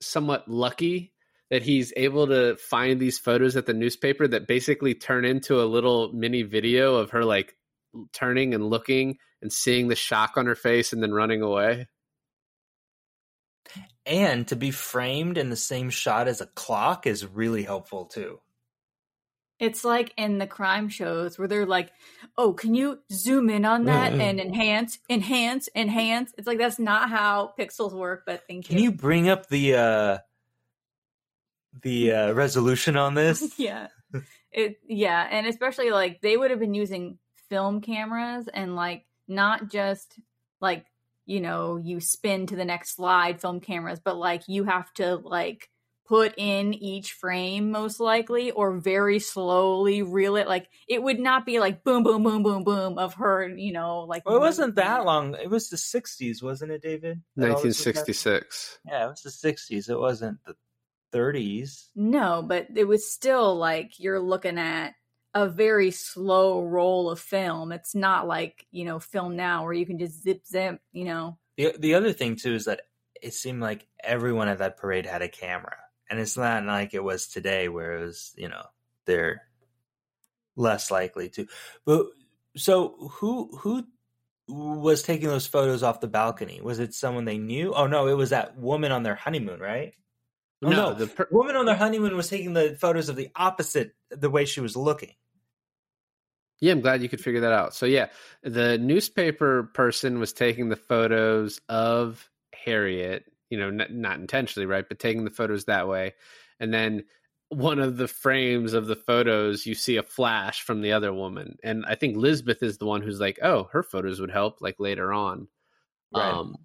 somewhat lucky that he's able to find these photos at the newspaper that basically turn into a little mini video of her like turning and looking and seeing the shock on her face and then running away. And to be framed in the same shot as a clock is really helpful too. It's like in the crime shows where they're like, "Oh, can you zoom in on that and enhance, enhance, enhance?" It's like that's not how pixels work. But thank you. Can you bring up the uh the uh resolution on this? yeah, it yeah, and especially like they would have been using film cameras and like not just like you know you spin to the next slide film cameras, but like you have to like put in each frame most likely or very slowly reel it like it would not be like boom boom boom boom boom of her you know like Well, it wasn't that long. It was the 60s, wasn't it, David? That all this was happening? 1966. Yeah, it was the 60s. It wasn't the 30s. No, but it was still like you're looking at a very slow roll of film. It's not like, you know, film now where you can just zip zip, you know. The the other thing too is that it seemed like everyone at that parade had a camera. And it's not like it was today where it was, you know, they're less likely to. But so who who was taking those photos off the balcony? Was it someone they knew? Oh no, it was that woman on their honeymoon, right? Oh, no, the per- woman on their honeymoon was taking the photos of the opposite the way she was looking. Yeah, I'm glad you could figure that out. So yeah, the newspaper person was taking the photos of Harriet, you know, n- not intentionally, right, but taking the photos that way. And then one of the frames of the photos, you see a flash from the other woman. And I think Lisbeth is the one who's like, "Oh, her photos would help like later on." Right. Um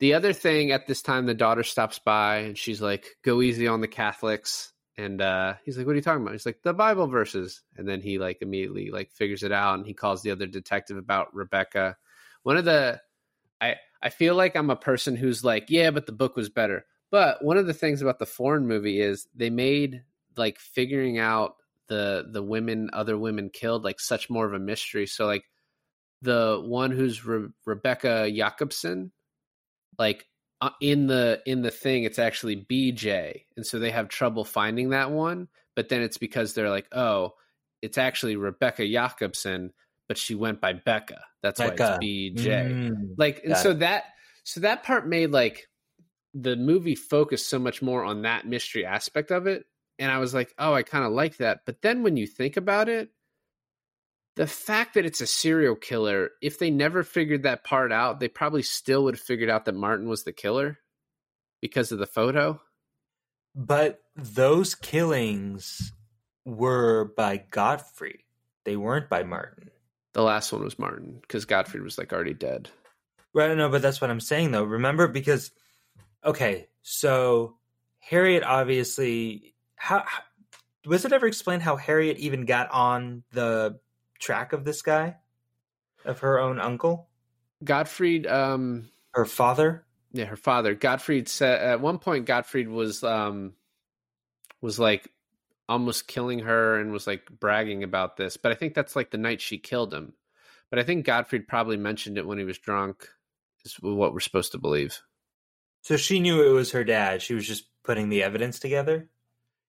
the other thing at this time the daughter stops by and she's like, "Go easy on the Catholics." And uh, he's like, "What are you talking about?" He's like, "The Bible verses." And then he like immediately like figures it out, and he calls the other detective about Rebecca. One of the, I I feel like I'm a person who's like, "Yeah, but the book was better." But one of the things about the foreign movie is they made like figuring out the the women other women killed like such more of a mystery. So like the one who's Re- Rebecca Jacobson, like uh, in the in the thing it's actually BJ and so they have trouble finding that one but then it's because they're like oh it's actually Rebecca Jacobson but she went by Becca that's why it's BJ Mm. like and so that so that part made like the movie focus so much more on that mystery aspect of it and I was like oh I kind of like that but then when you think about it the fact that it's a serial killer, if they never figured that part out, they probably still would have figured out that Martin was the killer because of the photo. But those killings were by Godfrey. They weren't by Martin. The last one was Martin because Godfrey was like already dead. Right, no, but that's what I'm saying though. Remember because okay, so Harriet obviously how, how was it ever explained how Harriet even got on the track of this guy? Of her own uncle? Gottfried, um, Her father? yeah, her father, Gottfried said at one point Gottfried was um was like almost killing her and was like bragging about this, but I think that's like the night she killed him. But I think Gottfried probably mentioned it when he was drunk. Is what we're supposed to believe. So she knew it was her dad. She was just putting the evidence together.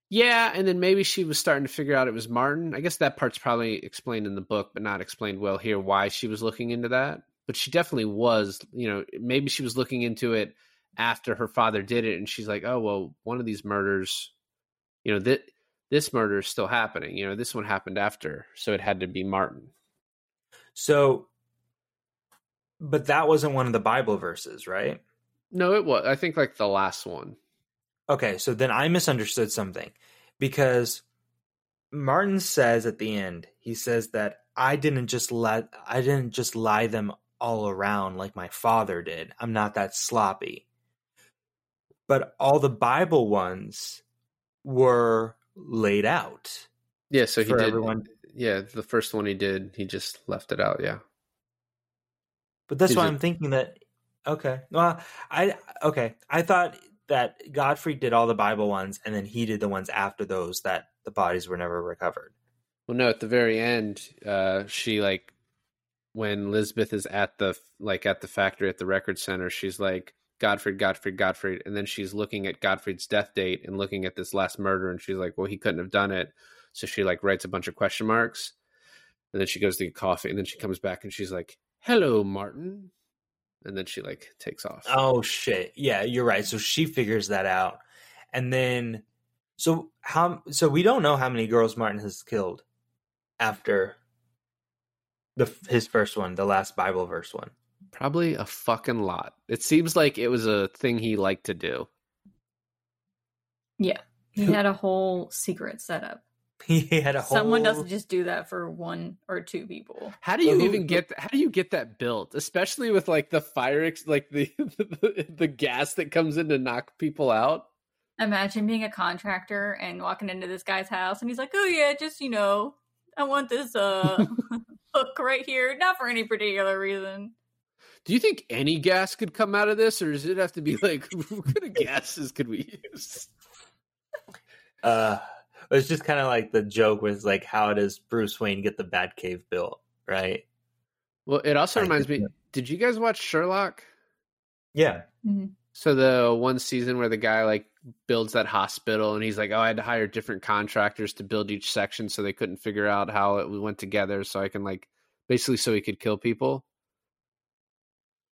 Yeah, and then maybe she was starting to figure out it was Martin. I guess that part's probably explained in the book, but not explained well here why she was looking into that. But she definitely was, you know, maybe she was looking into it after her father did it, and she's like, oh, well, one of these murders, you know, that this murder is still happening. You know, this one happened after, so it had to be Martin. So but that wasn't one of the Bible verses, right? No, it was. I think like the last one. Okay, so then I misunderstood something because Martin says at the end, he says that I didn't just let I didn't just lie them all around like my father did. I'm not that sloppy. But all the Bible ones were laid out Yeah, so he did. everyone. Yeah, the first one he did, he just left it out. Yeah. But that's why I'm thinking that okay. Well, I okay. I thought that Godfrey did all the Bible ones and then he did the ones after those that the bodies were never recovered. Well, no, at the very end, uh, she like when Lisbeth is at the like at the factory at the record center, she's like Godfrey, Godfrey, Godfrey, and then she's looking at Godfrey's death date and looking at this last murder, and she's like, well, he couldn't have done it. So she like writes a bunch of question marks, and then she goes to get coffee, and then she comes back and she's like, "Hello, Martin." and then she like takes off. Oh shit. Yeah, you're right. So she figures that out. And then so how so we don't know how many girls Martin has killed after the his first one, the last Bible verse one. Probably a fucking lot. It seems like it was a thing he liked to do. Yeah. He had a whole secret setup. He had a whole Someone doesn't just do that for one or two people. How do you Well, who- even get how do you get that built? Especially with like the fire ex- like the, the the gas that comes in to knock people out. Imagine being a contractor and walking into this guy's house and he's like, "Oh yeah, just you know, I want this uh hook right here, not for any particular reason." Do you think any gas could come out of this, or does it have to be like what kind of gases could we use? uh it's just kind of like the joke was like how does Bruce Wayne get the Batcave built, right? Well, it also reminds me. Did you guys watch Sherlock? Yeah. So the one season where the guy like builds that hospital, and he's like, "Oh, I had to hire different contractors to build each section, so they couldn't figure out how it went together. So I can like basically so he could kill people."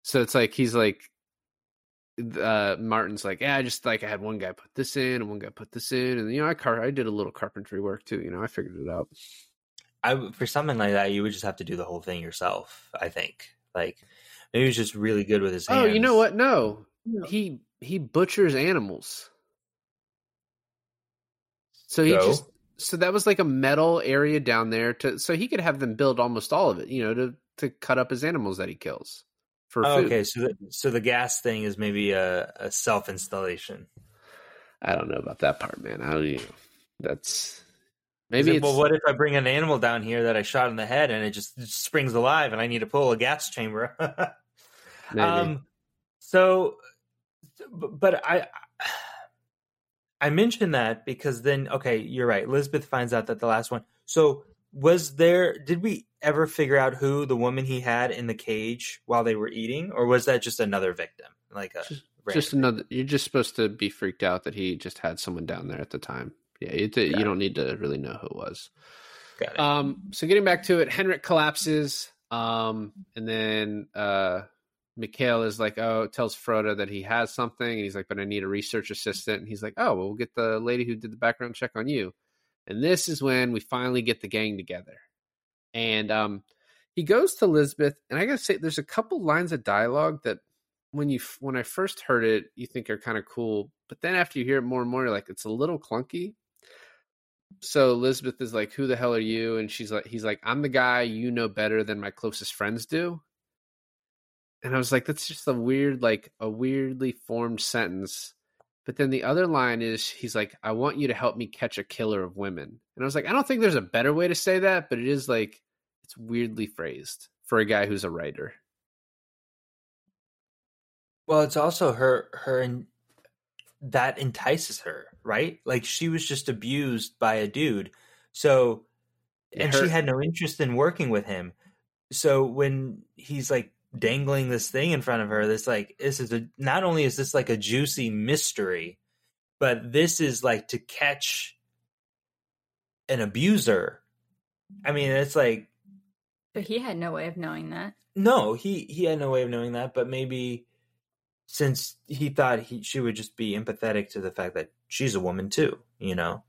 So it's like he's like, uh, Martin's like, "Yeah, I just like I had one guy put this in, and one guy put this in, and you know, I car I did a little carpentry work too. You know, I figured it out." I for something like that, you would just have to do the whole thing yourself. I think, like maybe he's just really good with his hands. Oh, you know what? No, he he butchers animals. So he So? just so that was like a metal area down there to so he could have them build almost all of it, you know, to to cut up his animals that he kills for Oh, food. okay, so the, so the gas thing is maybe a, a self installation. I don't know about that part, man. How don't. You that's maybe it's well, what if I bring an animal down here that I shot in the head and it just, just springs alive and I need to pull a gas chamber? maybe. um, so, but, but I, I mentioned that because then, okay, you're right. Elizabeth finds out that the last one. So, was there? Did we ever figure out who the woman he had in the cage while they were eating, or was that just another victim? Like a just, just another. You're just supposed to be freaked out that he just had someone down there at the time. Yeah, you, you don't need to really know who it was. Got it. Um, so getting back to it, Henrik collapses. Um, and then uh, Mikael is like, oh, tells Frode that he has something, and he's like, but I need a research assistant. And he's like, oh, well, we'll get the lady who did the background check on you. And this is when we finally get the gang together. And um, he goes to Lisbeth, and I gotta say, there's a couple lines of dialogue that when you when I first heard it, you think are kind of cool, but then after you hear it more and more, you're like, it's a little clunky so Elizabeth is like, "Who the hell are you?" And she's like, "He's like, I'm the guy you know better than my closest friends do." And I was like, "That's just a weird, like a weirdly formed sentence." But then the other line is, he's like, "I want you to help me catch a killer of women." And I was like, "I don't think there's a better way to say that, but it is like it's weirdly phrased for a guy who's a writer." Well, it's also her her in, that entices her, right? Like she was just abused by a dude. So and Her- she had no interest in working with him. So when he's like dangling this thing in front of her, this like this is a not only is this like a juicy mystery, but this is like to catch an abuser. I mean, it's like But he had no way of knowing that. no, he he had no way of knowing that, but maybe since he thought he she would just be empathetic to the fact that she's a woman too, you know.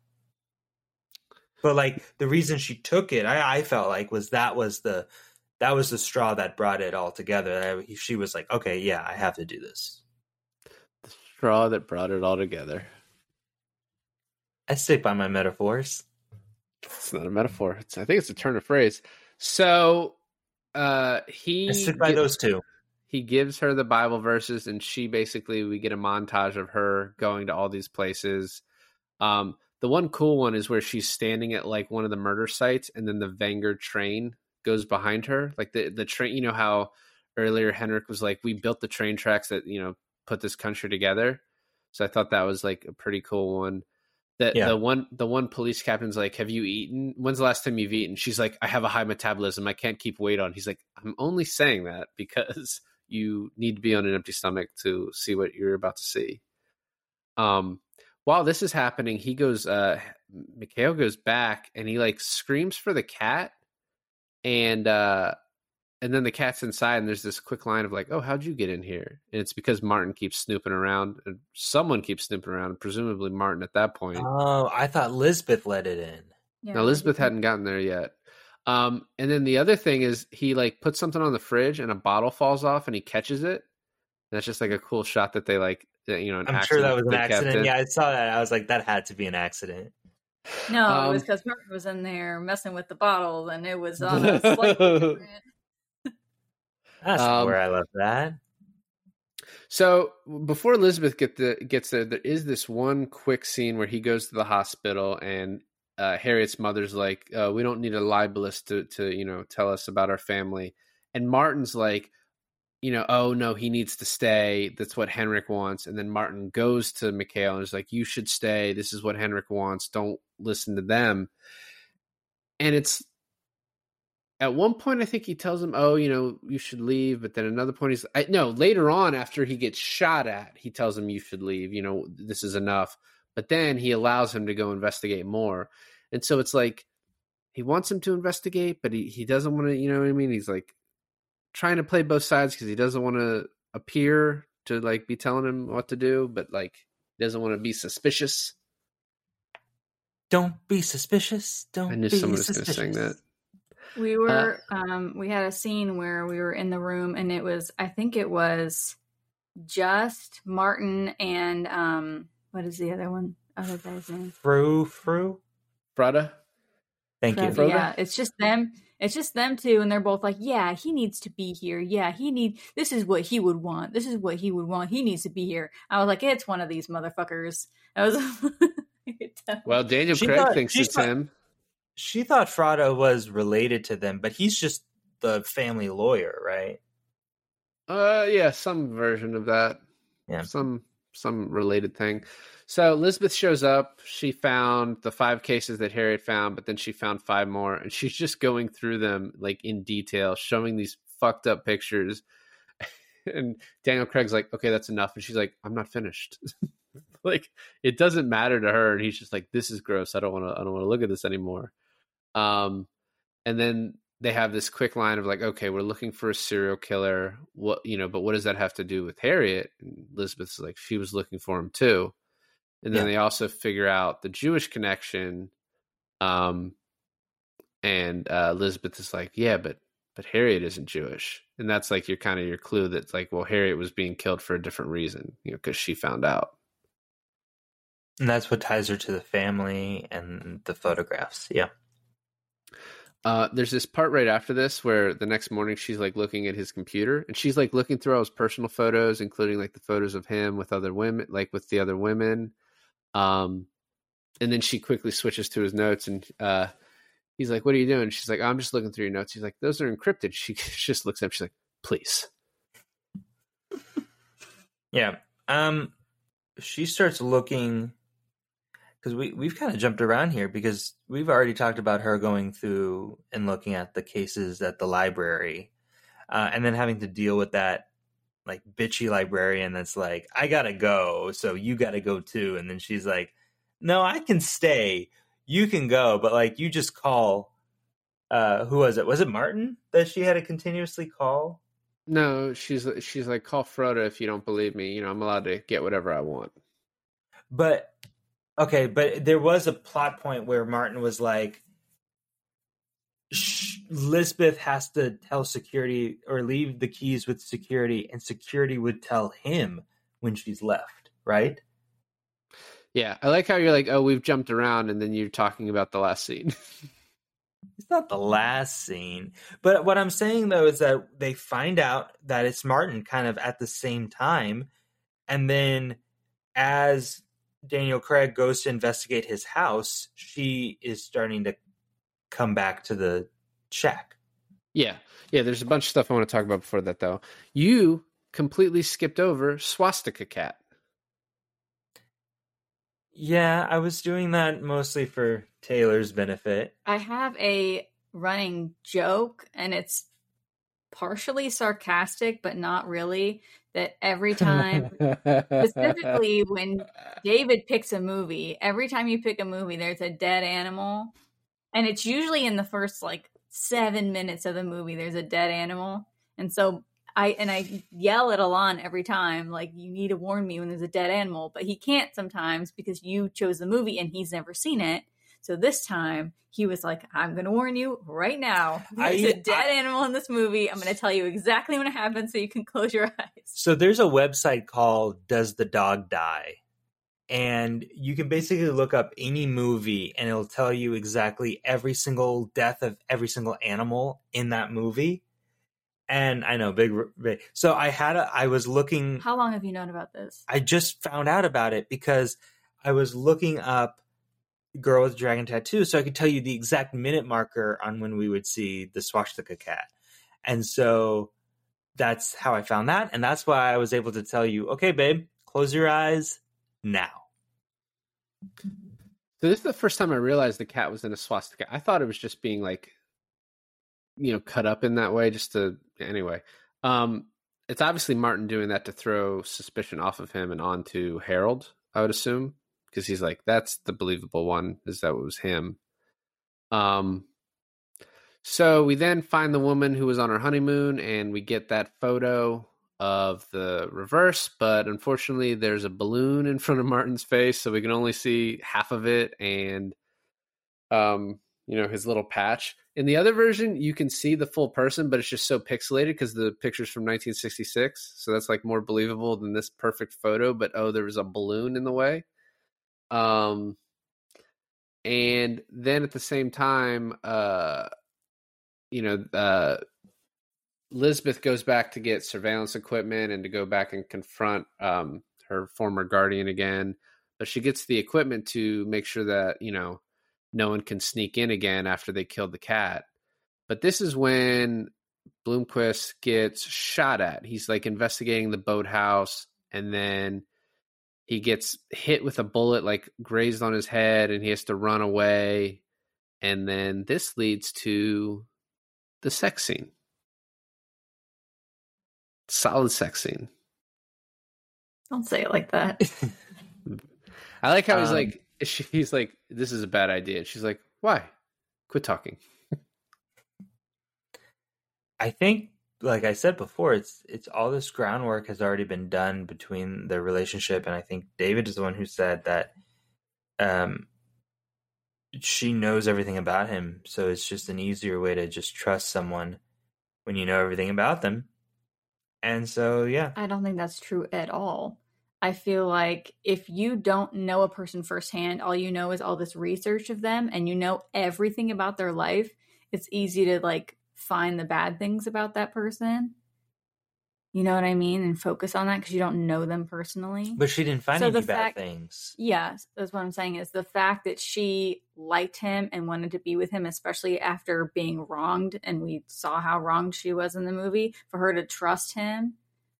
But like the reason she took it, I, I felt like was that was the that was the straw that brought it all together. I- She was like, okay, yeah, I have to do this. The straw that brought it all together. I stick by my metaphors. It's not a metaphor. It's, I think it's a turn of phrase. So uh he I stick by those two. he gives her the Bible verses, and she basically we get a montage of her going to all these places. Um, the one cool one is where she's standing at like one of the murder sites, and then the Vanger train goes behind her. Like the the train, you know how earlier Henrik was like, "We built the train tracks that you know put this country together." So I thought that was like a pretty cool one. That Yeah. the one the one police captain's like, "Have you eaten? When's the last time you've eaten?" She's like, "I have a high metabolism. I can't keep weight on." He's like, "I'm only saying that because you need to be on an empty stomach to see what you're about to see." Um, while this is happening, he goes. Uh, Mikael goes back and he like screams for the cat, and uh, and then the cat's inside, and there's this quick line of like, "Oh, how'd you get in here?" And it's because Martin keeps snooping around, and someone keeps snooping around, presumably Martin at that point. Oh, I thought Lisbeth let it in. Yeah, Now Elizabeth hadn't gotten there yet. Um, and then the other thing is he like puts something on the fridge and a bottle falls off and he catches it. And that's just like a cool shot that they like, you know. An I'm sure that was an accident. Yeah, I saw that. I was like, that had to be an accident. No, it was Um, because Martin was in there messing with the bottle, and it was on a slightly different. That's Um, where I left that. So before Elizabeth get the gets there, there is this one quick scene where he goes to the hospital and uh, Harriet's mother's like, uh, "We don't need a libelist to to you know tell us about our family," and Martin's like, "You know, oh no, he needs to stay. That's what Henrik wants." And then Martin goes to Mikael and is like, "You should stay. This is what Henrik wants. Don't listen to them." And it's at one point I think he tells him, "Oh, you know, you should leave," but then another point he's I, no. Later on, after he gets shot at, he tells him, "You should leave. You know, this is enough." But then he allows him to go investigate more, and so it's like he wants him to investigate, but he he doesn't want to. You know what I mean? He's like trying to play both sides because he doesn't want to appear to like be telling him what to do, but like he doesn't want to be suspicious. Don't be suspicious. Don't I knew be someone was going to suspicious. sing that. We were um we had a scene where we were in the room and it was I think it was just Martin and um what is the other one? Other guy's name. Fru, fru. Frada. Thank you. Fred, Frodo? Yeah, it's just them. It's just them two, and they're both like, "Yeah, he needs to be here. Yeah, he need. This is what he would want. This is what he would want. He needs to be here." I was like, "It's one of these motherfuckers." I was. Well, Daniel She Craig thought- thinks it's thought- him. She thought Frode was related to them, but he's just the family lawyer, right? Uh, yeah, some version of that. Yeah. some some related thing. So Elizabeth shows up. She found the five cases that Harriet found, but then she found five more, and she's just going through them like in detail, showing these fucked up pictures. And Daniel Craig's like, "Okay, that's enough," and she's like, "I'm not finished." like it doesn't matter to her, and he's just like, "This is gross. I don't want to. I don't want to look at this anymore." Um, and then they have this quick line of like, okay, we're looking for a serial killer. What you know, but what does that have to do with Harriet? And Elizabeth's like, she was looking for him too. And then Yeah. they also figure out the Jewish connection. Um, and uh, Elizabeth is like, yeah, but but Harriet isn't Jewish, and that's like your kind of your clue that's like, well, Harriet was being killed for a different reason, you know, because she found out. And that's what ties her to the family and the photographs. Yeah. Uh, there's this part right after this where the next morning she's like looking at his computer and she's like looking through all his personal photos, including like the photos of him with other women, like with the other women. Um, and then she quickly switches to his notes and uh, he's like, "What are you doing?" She's like, "I'm just looking through your notes." He's like, "Those are encrypted." She just looks up. She's like, "Please." Yeah. Um she starts looking because we we've kind of jumped around here because we've already talked about her going through and looking at the cases at the library, uh, and then having to deal with that like bitchy librarian that's like, "I gotta go, so you gotta go too," and then she's like, "No, I can stay. You can go, but like you just call." Uh, who was it? Was it Martin that she had to continuously call? No, she's she's like, "Call Frode if you don't believe me. You know, I'm allowed to get whatever I want." But okay, but there was a plot point where Martin was like, Lisbeth has to tell security or leave the keys with security, and security would tell him when she's left, right? Yeah, I like how you're like, "Oh, we've jumped around," and then you're talking about the last scene. It's not the last scene. But what I'm saying though is that they find out that it's Martin kind of at the same time. And then as Daniel Craig goes to investigate his house, she is starting to come back to the shack. Yeah. Yeah, there's a bunch of stuff I want to talk about before that though. You completely skipped over Swastika Cat. Yeah, I was doing that mostly for Taylor's benefit. I have a running joke, and it's partially sarcastic, but not really. That every time, specifically when David picks a movie, every time you pick a movie, there's a dead animal, and it's usually in the first like seven minutes of the movie there's a dead animal, and so I and I yell at Alon every time, like you need to warn me when there's a dead animal, but he can't sometimes because you chose the movie and he's never seen it. So this time he was like, "I'm going to warn you right now. There's I- a dead I- animal in this movie. I'm going to tell you exactly when it happens, so you can close your eyes." So there's a website called Does the Dog Die? And you can basically look up any movie and it'll tell you exactly every single death of every single animal in that movie. And I know big, big so I had a I was looking How long have you known about this? I just found out about it because I was looking up Girl with Dragon Tattoo so I could tell you the exact minute marker on when we would see the swastika cat. And so that's how I found that. And that's why I was able to tell you, okay, babe, close your eyes now. So this is the first time I realized the cat was in a swastika. I thought it was just being like, you know, cut up in that way, just to anyway. Um, it's obviously Martin doing that to throw suspicion off of him and onto Harold. I would assume because he's like, that's the believable one. Is that it was him? Um. So we then find the woman who was on her honeymoon, and we get that photo of the reverse, but unfortunately, there's a balloon in front of Martin's face, so we can only see half of it and, um, you know, his little patch. In the other version, you can see the full person, but it's just so pixelated because the picture's from 1966, so that's like more believable than this perfect photo. But oh, there was a balloon in the way. Um, and then at the same time, uh, you know, uh, Lisbeth goes back to get surveillance equipment and to go back and confront um, her former guardian again. But she gets the equipment to make sure that, you know, no one can sneak in again after they killed the cat. But this is when Blomkvist gets shot at. He's like investigating the boathouse and then he gets hit with a bullet, like grazed on his head, and he has to run away. And then this leads to the sex scene solid sex scene. Don't say it like that. I like how he's Um, like, he's like, this is a bad idea. She's like, why? Quit talking. I think, like I said before, it's it's all this groundwork has already been done between the relationship, and I think David is the one who said that um, she knows everything about him, so it's just an easier way to just trust someone when you know everything about them. And so, yeah, I don't think that's true at all. I feel like if you don't know a person firsthand, all you know is all this research of them and you know everything about their life, it's easy to like find the bad things about that person. You know what I mean? And focus on that because you don't know them personally. but she didn't find So any the bad fact- things. Yeah, that's what I'm saying is the fact that she liked him and wanted to be with him, especially after being wronged, and we saw how wronged she was in the movie, for her to trust him,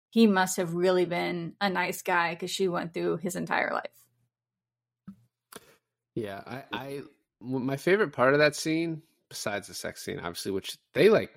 he must have really been a nice guy because she went through his entire life. Yeah, I, I my favorite part of that scene, besides the sex scene, obviously, which they like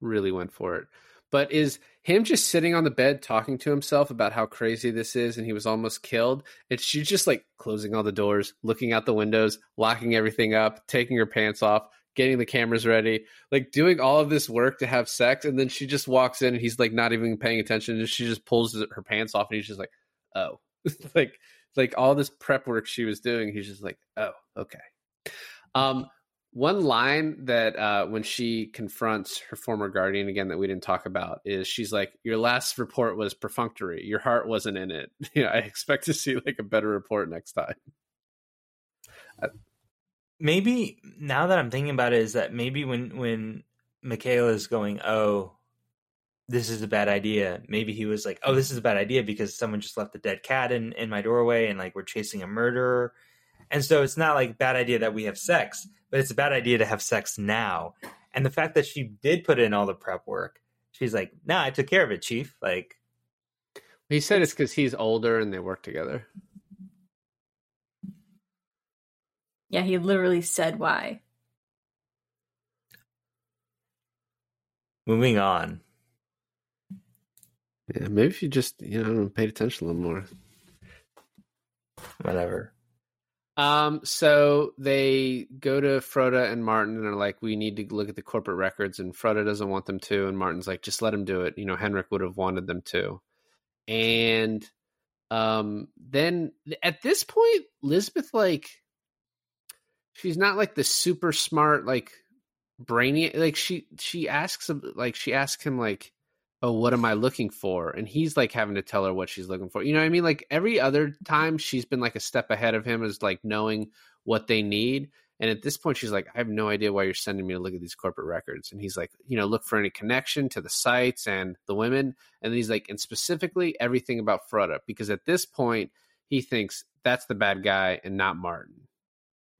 really went for it, but is him just sitting on the bed talking to himself about how crazy this is and he was almost killed. And she's just like closing all the doors, looking out the windows, locking everything up, taking her pants off, getting the cameras ready, like doing all of this work to have sex. And then she just walks in and he's like not even paying attention. And she just pulls her pants off and he's just like, oh, like, like all this prep work she was doing. He's just like, oh, okay. Um, one line that uh, when she confronts her former guardian again that we didn't talk about is she's like, "Your last report was perfunctory. Your heart wasn't in it. I expect to see like a better report next time." maybe now that I'm thinking about it, is that maybe when when Michaela is going, oh, this is a bad idea. Maybe he was like, oh, this is a bad idea because someone just left a dead cat in in my doorway, and like we're chasing a murderer, and so it's not like bad idea that we have sex, but it's a bad idea to have sex now. And the fact that she did put in all the prep work, she's like, nah, I took care of it, chief. Like, He said it's because he's older and they work together. Yeah, he literally said why. moving on. Yeah, maybe if you just you know paid attention a little more. whatever. Um, so they go to Frode and Martin and are like, we need to look at the corporate records, and Frode doesn't want them to, and Martin's like, just let him do it. You know, Henrik would have wanted them to. And um then at this point, Lisbeth like she's not like the super smart, like brainy like she she asks him like she asks him like oh what am i looking for and he's like having to tell her what she's looking for you know what i mean like every other time she's been like a step ahead of him is like knowing what they need and at this point she's like i have no idea why you're sending me to look at these corporate records and he's like you know look for any connection to the sites and the women and he's like and specifically everything about Frode because at this point he thinks that's the bad guy and not martin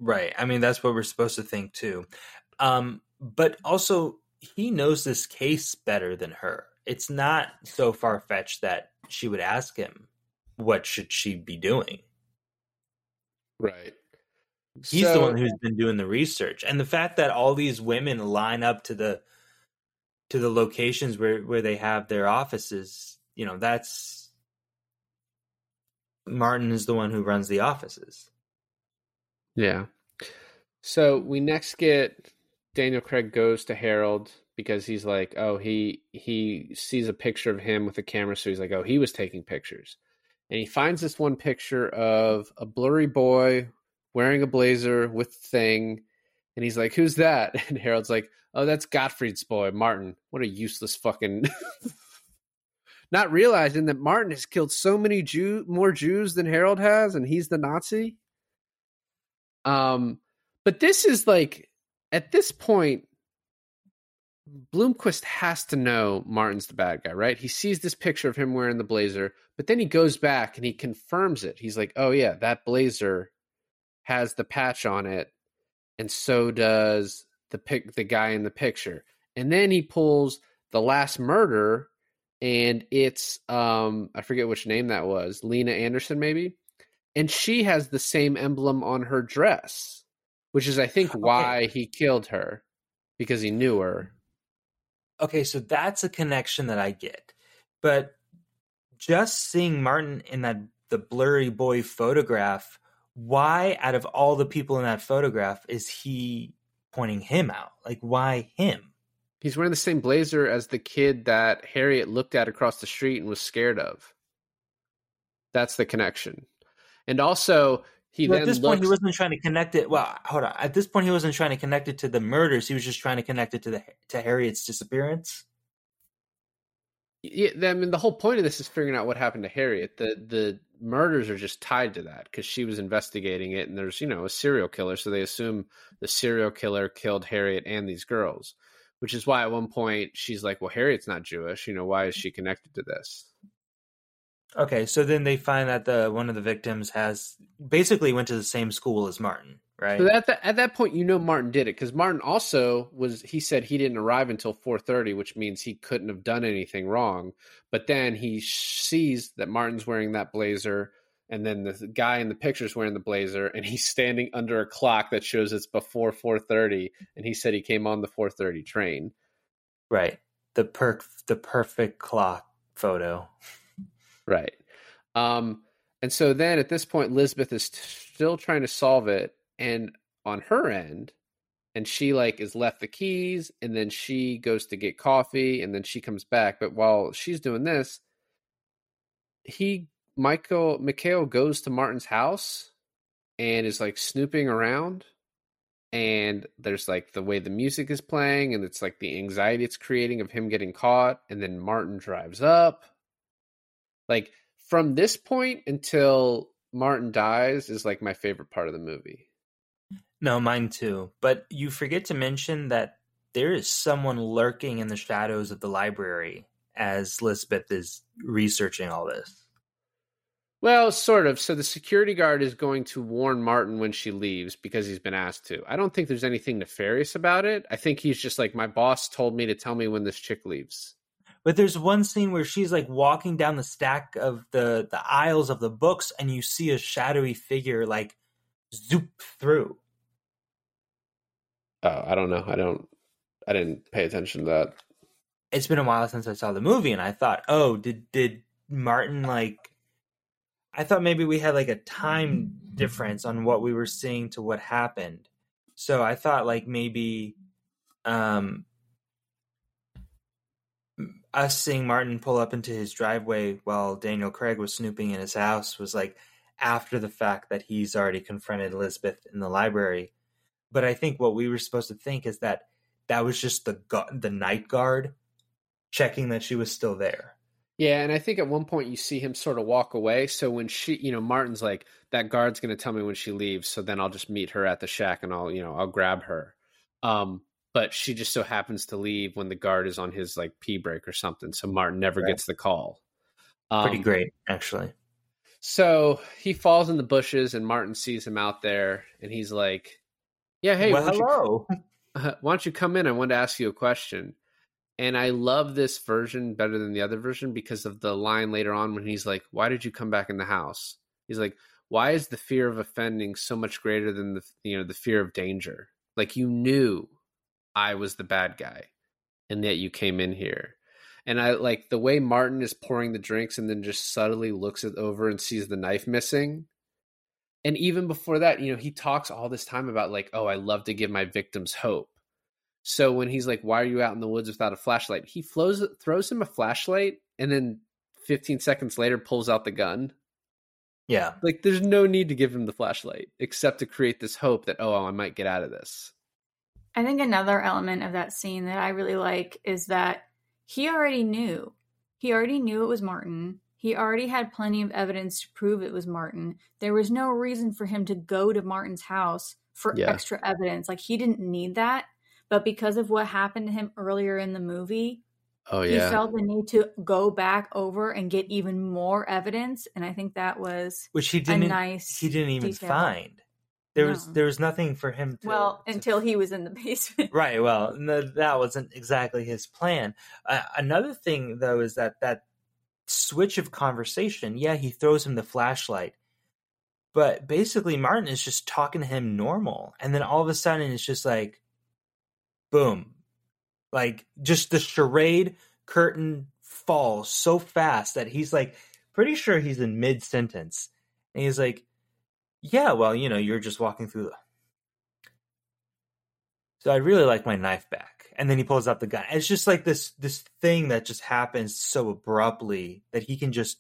Right. I mean, that's what we're supposed to think too. Um, but also, he knows this case better than her. It's not so far fetched that she would ask him, "What should she be doing?" right He's the one who's been doing the research, and the fact that all these women line up to the to the locations where where they have their offices, you know, that's Martin is the one who runs the offices. Yeah. So we next get Daniel Craig goes to Harold because he's like, oh, he he sees a picture of him with a camera, so he's like, oh, he was taking pictures, and he finds this one picture of a blurry boy wearing a blazer with thing, and he's like, who's that? And Harold's like, oh, that's Gottfried's boy, Martin. What a useless fucking. Not realizing that Martin has killed so many Jew more Jews than Harold has, and he's the Nazi. Um, but this is like at this point, Blomkvist has to know Martin's the bad guy, right? He sees this picture of him wearing the blazer, but then he goes back and he confirms it. He's like, "Oh yeah, that blazer has the patch on it, and so does the pic the guy in the picture." And then he pulls the last murder, and it's um I forget which name that was, Lena Anderson maybe, and she has the same emblem on her dress, which is I think why he killed her because he knew her. Okay, so that's a connection that I get. But just seeing Martin in that the blurry boy photograph, why out of all the people in that photograph is he pointing him out? Like why him? He's wearing the same blazer as the kid that Harriet looked at across the street and was scared of. That's the connection. And also, he But then at this looks, point, he wasn't trying to connect it. Well, hold on. At this point, he wasn't trying to connect it to the murders. He was just trying to connect it to the to Harriet's disappearance. Yeah, I mean, the whole point of this is figuring out what happened to Harriet. The the murders are just tied to that because she was investigating it, and there's you know a serial killer, so they assume the serial killer killed Harriet and these girls, which is why at one point she's like, "Well, Harriet's not Jewish. You know, why is she connected to this?" Okay, so then they find that the one of the victims has basically went to the same school as Martin, right? So at that at that point, you know Martin did it because Martin also was. He said he didn't arrive until four thirty, which means he couldn't have done anything wrong. But then he sees that Martin's wearing that blazer, and then the guy in the picture is wearing the blazer, and he's standing under a clock that shows it's before four thirty. And he said he came on the four thirty train. right. The perk, the perfect clock photo. Right. Um, and so then at this point, Lisbeth is t- still trying to solve it, and on her end, and she like is left the keys, and then she goes to get coffee, and then she comes back. But while she's doing this, he Michael Mikael goes to Martin's house and is like snooping around. And there's like the way the music is playing, and it's like the anxiety it's creating of him getting caught. And then Martin drives up, like from this point until Martin dies is like my favorite part of the movie. No, mine too. But you forget to mention that there is someone lurking in the shadows of the library as Lisbeth is researching all this. Well, sort of. So the security guard is going to warn Martin when she leaves because he's been asked to. I don't think there's anything nefarious about it. I think he's just like, my boss told me to tell me when this chick leaves. But there's one scene where she's like walking down the stack of the the aisles of the books, and you see a shadowy figure like zoop through. Oh, I don't know. I don't. I didn't pay attention to that. It's been a while since I saw the movie, and I thought, oh, did did Martin like I thought maybe we had like a time difference on what we were seeing to what happened. So I thought like maybe um us seeing Martin pull up into his driveway while Daniel Craig was snooping in his house was like after the fact that he's already confronted Elizabeth in the library. But I think what we were supposed to think is that that was just the the night guard checking that she was still there. Yeah, and I think at one point you see him sort of walk away. So when she, you know, Martin's like, that guard's going to tell me when she leaves. So then I'll just meet her at the shack and I'll, you know, I'll grab her. Um, but she just so happens to leave when the guard is on his like pee break or something. So Martin never Right. gets the call. Um, Pretty great, actually. So he falls in the bushes and Martin sees him out there and he's like, yeah, hey, well, why don't you hello. uh, why don't you come in? I wanted to ask you a question. And I love this version better than the other version because of the line later on when he's like, Why did you come back in the house? He's like, Why is the fear of offending so much greater than the you know, the fear of danger? Like you knew I was the bad guy and yet you came in here. And I like the way Martin is pouring the drinks and then just subtly looks it over and sees the knife missing. And even before that, you know, he talks all this time about like, oh, I love to give my victims hope. So when he's like, "Why are you out in the woods without a flashlight?" He flows, throws him a flashlight, and then 15 seconds later pulls out the gun. Yeah. Like, there's no need to give him the flashlight except to create this hope that oh, I might get out of this. I think another element of that scene that I really like is that he already knew. He already knew it was Martin. He already had plenty of evidence to prove it was Martin. There was no reason for him to go to Martin's house for Yeah. extra evidence. Like he didn't need that. But because of what happened to him earlier in the movie, Oh he felt the need to go back over and get even more evidence. And I think that was Which he didn't nice he didn't even detail. find. There was there was nothing for him to Well, to until he was in the basement. Right. Well, no, that wasn't exactly his plan. Uh, another thing, though, is that that switch of conversation. Yeah, he throws him the flashlight, but basically, Martin is just talking to him normal, and then all of a sudden, it's just like, boom, like just the charade curtain falls so fast that he's like pretty sure he's in mid sentence, and he's like, "Yeah, well, you know, you're just walking through the." So I really like my knife back. And then he pulls out the gun. It's just like this this thing that just happens so abruptly that he can just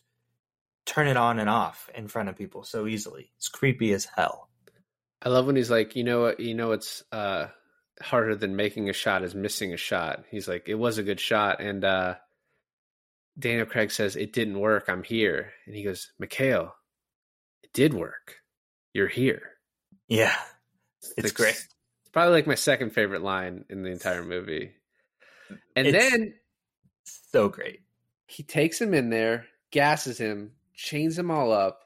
turn it on and off in front of people so easily. It's creepy as hell. I love when he's like, you know what, you know, it's uh, harder than making a shot is missing a shot. He's like, it was a good shot, and uh, Daniel Craig says it didn't work. I'm here, and he goes, Mikael, it did work. You're here. Yeah. It's like- great. It's probably like my second favorite line in the entire movie. And It's- then So great. he takes him in there, gasses him, chains him all up,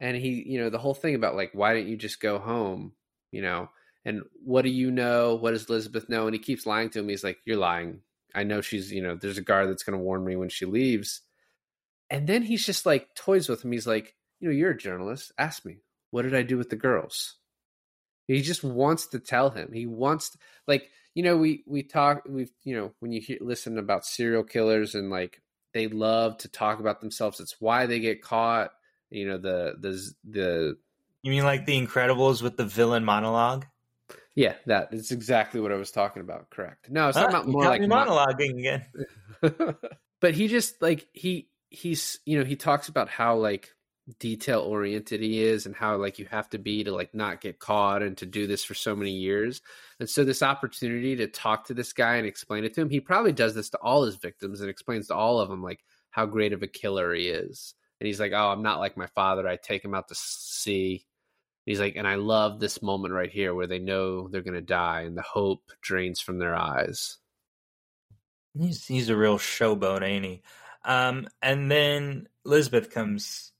and he, you know, the whole thing about like, why don't you just go home? You know, and what do you know? What does Elizabeth know? And he keeps lying to him. He's like, You're lying. I know she's, you know, there's a guard that's gonna warn me when she leaves. And then he's just like toys with him. He's like, you know, you're a journalist. Ask me, what did I do with the girls? He just wants to tell him. He wants, to, like, you know, we we talk, we've, you know, when you hear, listen about serial killers and like they love to talk about themselves. It's why they get caught. You know, the the the You mean like the Incredibles with the villain monologue? yeah, that is exactly what I was talking about. Correct. No, it's Huh? Ah, not more like me mon- monologuing again. but he just like he he's you know he talks about how like detail oriented he is and how like you have to be to like not get caught and to do this for so many years. And so this opportunity to talk to this guy and explain it to him he probably does this to all his victims and explains to all of them like how great of a killer he is. And he's like oh i'm not like my father. I take him out to sea. He's like and i love this moment right here where they know they're going to die and the hope drains from their eyes. He's he's a real showboat, ain't he? Um, and then Elizabeth comes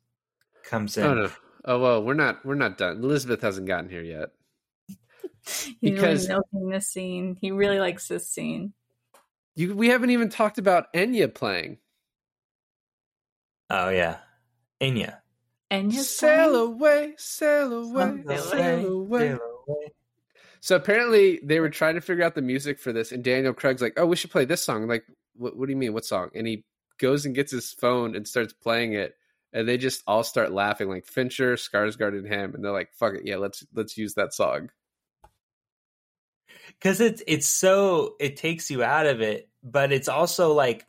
comes in. oh no oh well we're not we're not done elizabeth hasn't gotten here yet He's Because- really milking this scene. He really likes this scene. You, we haven't even talked about Enya playing. Oh yeah, Enya. Enya Sail song- away, sail away, Sail sail away. sail away. So apparently they were trying to figure out the music for this, and Daniel Craig's like, "Oh, we should play this song." I'm like, what, what do you mean? What song? And he goes and gets his phone and starts playing it, and they just all start laughing, like Fincher, Skarsgård, and him, and they're like, "Fuck it, yeah, let's let's use that song." because it's it's so it takes you out of it but it's also like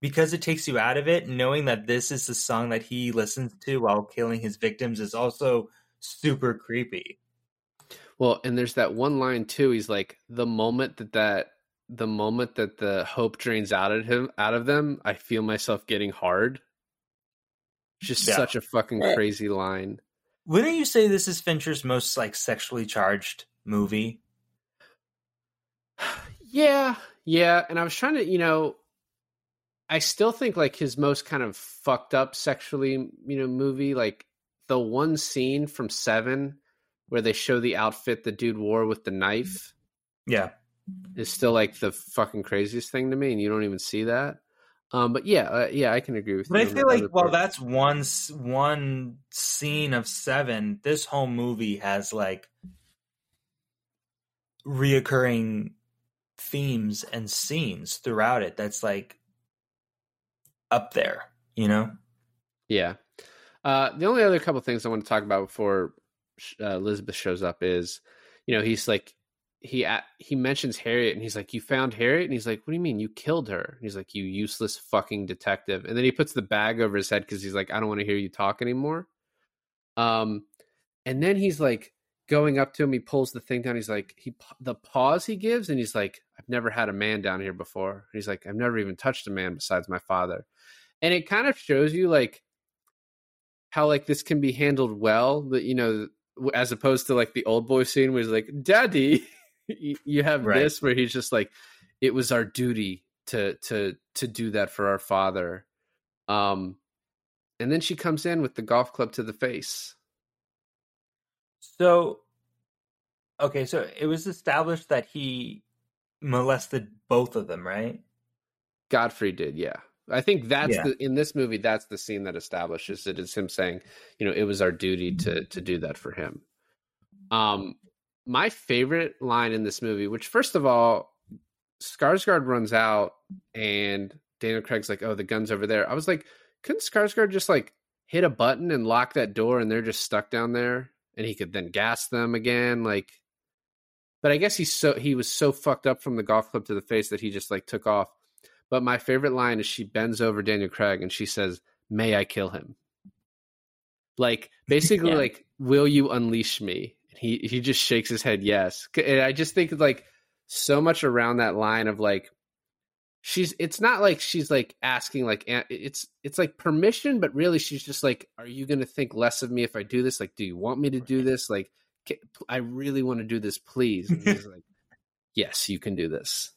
because it takes you out of it knowing that this is the song that he listens to while killing his victims is also super creepy Well, and there's that one line too. He's like, "The moment that that the moment that the hope drains out of him, out of them, I feel myself getting hard." Just Yeah. such a fucking eh. crazy line. wouldn't you say this is fincher's most like sexually charged movie Yeah, yeah. And I was trying to, you know, I still think like his most kind of fucked up sexually, you know, movie, like the one scene from Seven where they show the outfit the dude wore with the knife yeah is still like the fucking craziest thing to me, and you don't even see that. Um, but yeah, uh, yeah, I can agree with but i feel like other well that's one one scene of seven this whole movie has like reoccurring themes and scenes throughout it that's like up there you know Yeah. Uh, the only other couple things I want to talk about before uh, Elizabeth shows up is, you know, he's like, he he mentions Harriet and he's like, "You found Harriet?" And he's like, "What do you mean? You killed her?" And he's like, "You useless fucking detective." And then he puts the bag over his head because he's like, "I don't want to hear you talk anymore." Um, and then he's like going up to him. He pulls the thing down. He's like, he the pause he gives, and he's like, "I've never had a man down here before." And he's like, "I've never even touched a man besides my father." And it kind of shows you like how like this can be handled well that you know as opposed to like the old boy scene where he's like daddy you have Right. this where he's just like it was our duty to to to do that for our father um and then she comes in with the golf club to the face So, okay, so it was established that he molested both of them, right? Gottfried did yeah i think that's Yeah. the in this movie that's the scene that establishes it is him saying you know it was our duty to to do that for him um my favorite line in this movie which first of all Skarsgård runs out and Daniel Craig's like, "Oh, the gun's over there." I was like, couldn't Skarsgård just like hit a button and lock that door and they're just stuck down there and he could then gas them again like but I guess he's so he was so fucked up from the golf club to the face that he just like took off. But my favorite line is she bends over Daniel Craig and she says, "May I kill him?" Like basically Yeah. like, "Will you unleash me?" He he just shakes his head yes. And I just think like so much around that line of like she's it's not like she's like asking like it's it's like permission but really she's just like are you going to think less of me if i do this? Like do you want me to do this? Like i really want to do this please. And he's like yes you can do this.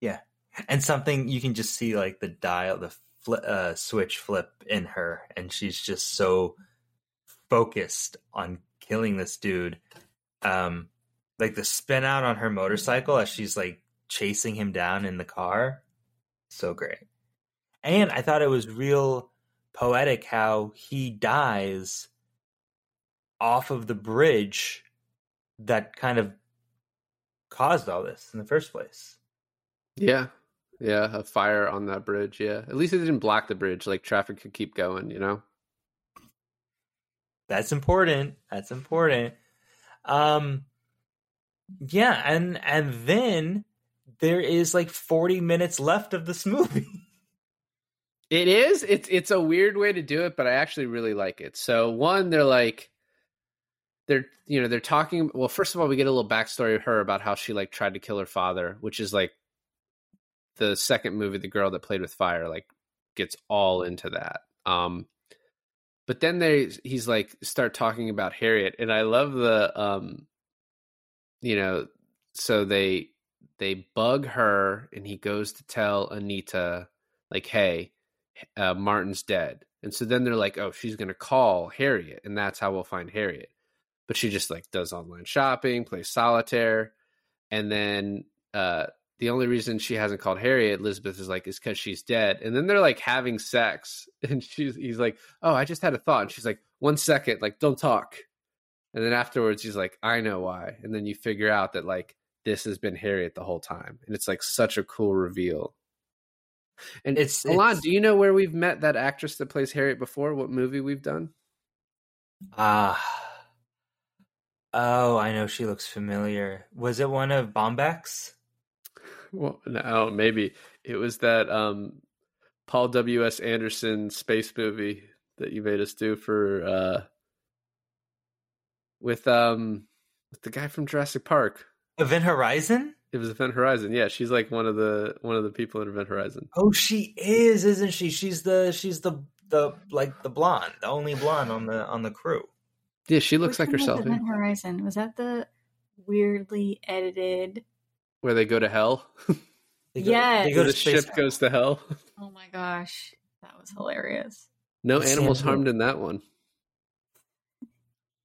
Yeah. And something you can just see like the dial, the fli uh, switch flip in her, and she's just so focused on killing this dude. Um, like the spin out on her motorcycle as she's like chasing him down in the car, so great. And I thought it was real poetic how he dies off of the bridge that kind of caused all this in the first place. yeah yeah a fire on that bridge yeah at least it didn't block the bridge like traffic could keep going you know That's important. That's important. Um yeah, and and then there is like 40 minutes left of this movie. It is. It's it's a weird way to do it, but I actually really like it. So one, they're like they're you know, they're talking well, first of all, we get a little backstory of her about how she like tried to kill her father, which is like the second movie, the girl that played with fire, like gets all into that. Um but then they he's like start talking about Harriet, and I love the um you know, so they they bug her and he goes to tell Anita like, hey, uh, Martin's dead. And so then they're like, oh, she's to call Harriet, and that's how we'll find Harriet. But she just like does online shopping, plays solitaire, and then uh, the only reason she hasn't called Harriet, Elizabeth is like, is because she's dead. And then they're like having sex, and she's he's like, oh, I just had a thought, and she's like, one second, like don't talk. And then afterwards, he's like, I know why. And then you figure out that like this has been Harriet the whole time, and it's like such a cool reveal. And It's- Alon, do you know where we've met that actress that plays Harriet before? What movie we've done? Ah. oh, I know she looks familiar. Was it one of Bombeck's? Well, no, maybe it was that um, Paul W. S. Anderson space movie that you made us do for uh, with um with the guy from Jurassic Park. Event Horizon? It was Event Horizon. Yeah, she's like one of the one of the people in Event Horizon. Oh, she is, isn't she? She's the she's the the like the blonde, the only blonde on the on the crew. Yeah, she looks Which like one was herself. Event Horizon. Was that the weirdly edited? Where they go to hell. They go, Yes. they go to the space. ship goes to hell. Oh my gosh, that was hilarious. No Sam animals Neill. harmed in that one.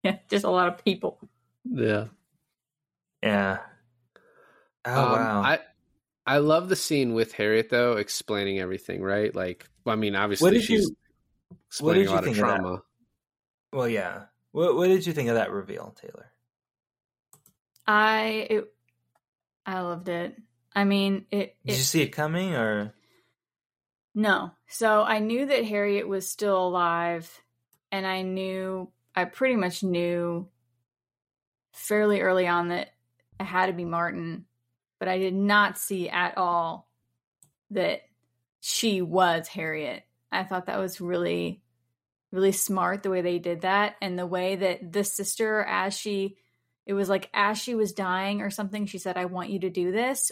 Yeah, just a lot of people. Yeah. Yeah. Oh Um, wow. I I love the scene with Harriet though, explaining everything. Right? Like, I mean, obviously what did she's you? explaining did a you lot think of of that? trauma. Well, yeah. What What did you think of that reveal, Taylor? I it, I loved it. I mean, it, Did it you see it coming, or No. So I knew that Harriet was still alive, and I knew, I pretty much knew fairly early on that it had to be Martin, but I did not see at all that she was Harriet. I thought that was really, really smart the way they did that, and the way that the sister, as she, it was like as she was dying or something, she said, I want you to do this,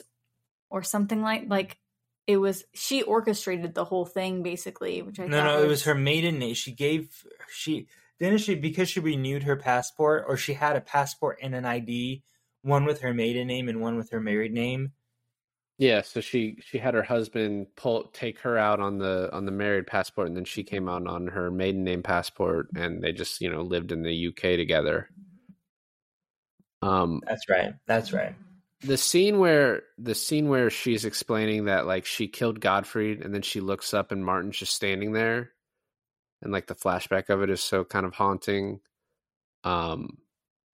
or something like, like, it was she orchestrated the whole thing basically, which I no, thought no, it was her maiden name. She gave she didn't she because she renewed her passport, or she had a passport and an ID, one with her maiden name and one with her married name. Yeah, so she she had her husband pull take her out on the on the married passport, and then she came out on her maiden name passport, and they just you know lived in the UK together. Um, That's right. That's right. the scene where the scene where she's explaining that like she killed Gottfried, and then she looks up and Martin's just standing there, and like the flashback of it is so kind of haunting. Um,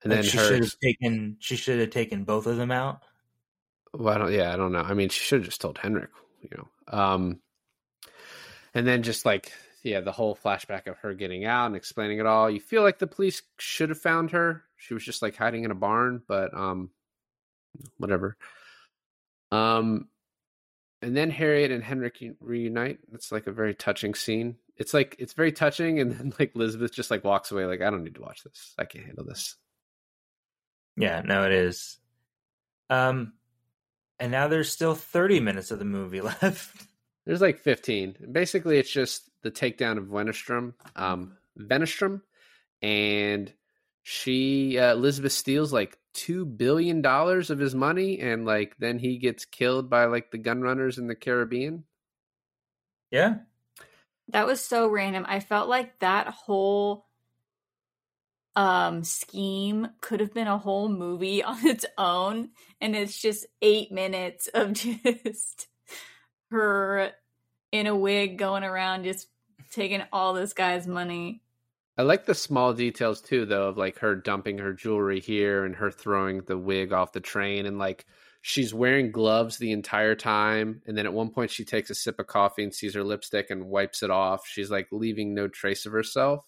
and Like then she her should have taken she should have taken both of them out. Well, I don't, yeah, I don't know. I mean, she should have just told Henrik, you know. Um, and then just like, yeah, the whole flashback of her getting out and explaining it all. You feel like the police should have found her. She was just like hiding in a barn, but um, whatever. Um, and then Harriet and Henrik reunite. It's like a very touching scene. It's like it's very touching, and then like Elizabeth just like walks away, like I don't need to watch this. I can't handle this. Yeah, no, it is. Um, and now there's still 30 minutes of the movie left. There's like 15. Basically, it's just the takedown of Wennerstrom, um, Venestrom, and she uh, Elizabeth steals like two billion dollars of his money, and like then he gets killed by like the gun runners in the Caribbean. Yeah, That was so random. I felt like that whole um scheme could have been a whole movie on its own and it's just 8 minutes of just her in a wig going around just taking all this guy's money. I like the small details too, though, of like her dumping her jewelry here and her throwing the wig off the train, and like she's wearing gloves the entire time. And then at one point, she takes a sip of coffee and sees her lipstick and wipes it off. She's like leaving no trace of herself.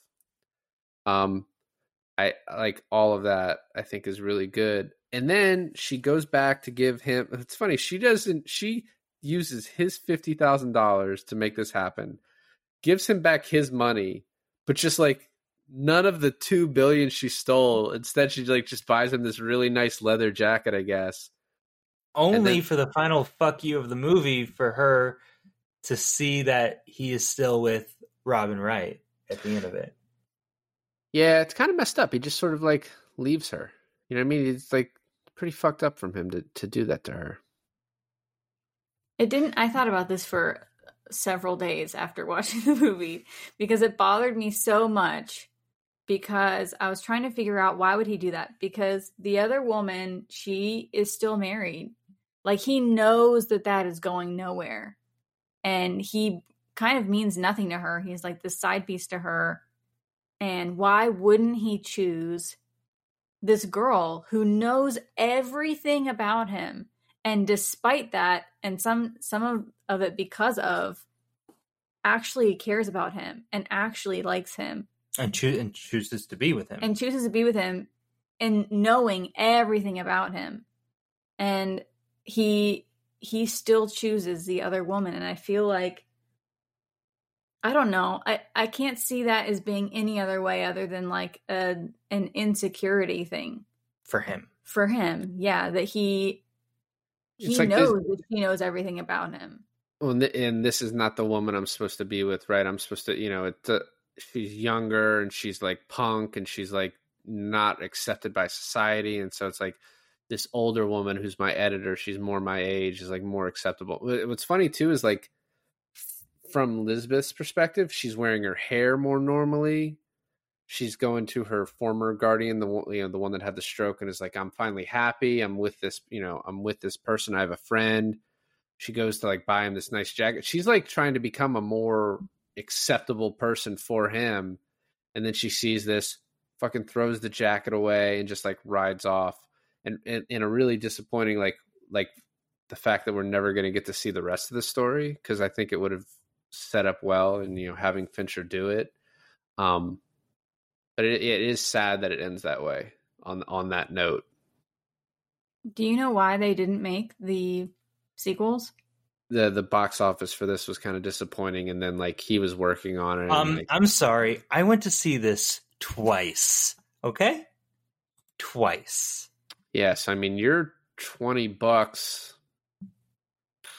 Um, I like all of that. I think is really good. And then she goes back to give him. It's funny. She doesn't. She uses his fifty thousand dollars to make this happen. Gives him back his money, but just like none of the two billion she stole. Instead, she like just buys him this really nice leather jacket, I guess. only then- for the final fuck you of the movie for her to see that he is still with Robin Wright at the end of it. Yeah, it's kind of messed up. He just sort of like leaves her. You know what I mean? It's like pretty fucked up from him to to do that to her. It didn't I thought about this for several days after watching the movie because it bothered me so much because I was trying to figure out why would he do that? Because the other woman, she is still married. Like he knows that that is going nowhere. And he kind of means nothing to her. He's like the side piece to her. And why wouldn't he choose this girl who knows everything about him and despite that and some some of, of it because of actually cares about him and actually likes him and, choo- and chooses to be with him. and chooses to be with him and knowing everything about him and he he still chooses the other woman and i feel like i don't know i i can't see that as being any other way other than like a an insecurity thing for him. for him yeah that he he It's like this- knows that he knows everything about him Well, and, this is not the woman I'm supposed to be with, right? I'm supposed to, you know, it's uh, she's younger and she's like punk and she's like not accepted by society, and so it's like this older woman who's my editor. She's more my age, is like more acceptable. What's funny too is like from Lisbeth's perspective, she's wearing her hair more normally. She's going to her former guardian, the one, you know, the one that had the stroke, and is like, "I'm finally happy. I'm with this, you know, I'm with this person. I have a friend." she goes to like buy him this nice jacket. She's like trying to become a more acceptable person for him. And then she sees this, fucking throws the jacket away and just like rides off. And in a really disappointing, like, like the fact that we're never going to get to see the rest of the story because I think it would have set up well and, you know, having Fincher do it. Um, but it, it is sad that it ends that way on, on that note. do you know why they didn't make the sequels the the box office for this was kind of disappointing and then like he was working on it Um, like, I'm sorry. I went to see this twice. Okay, twice. yes i mean you're 20 bucks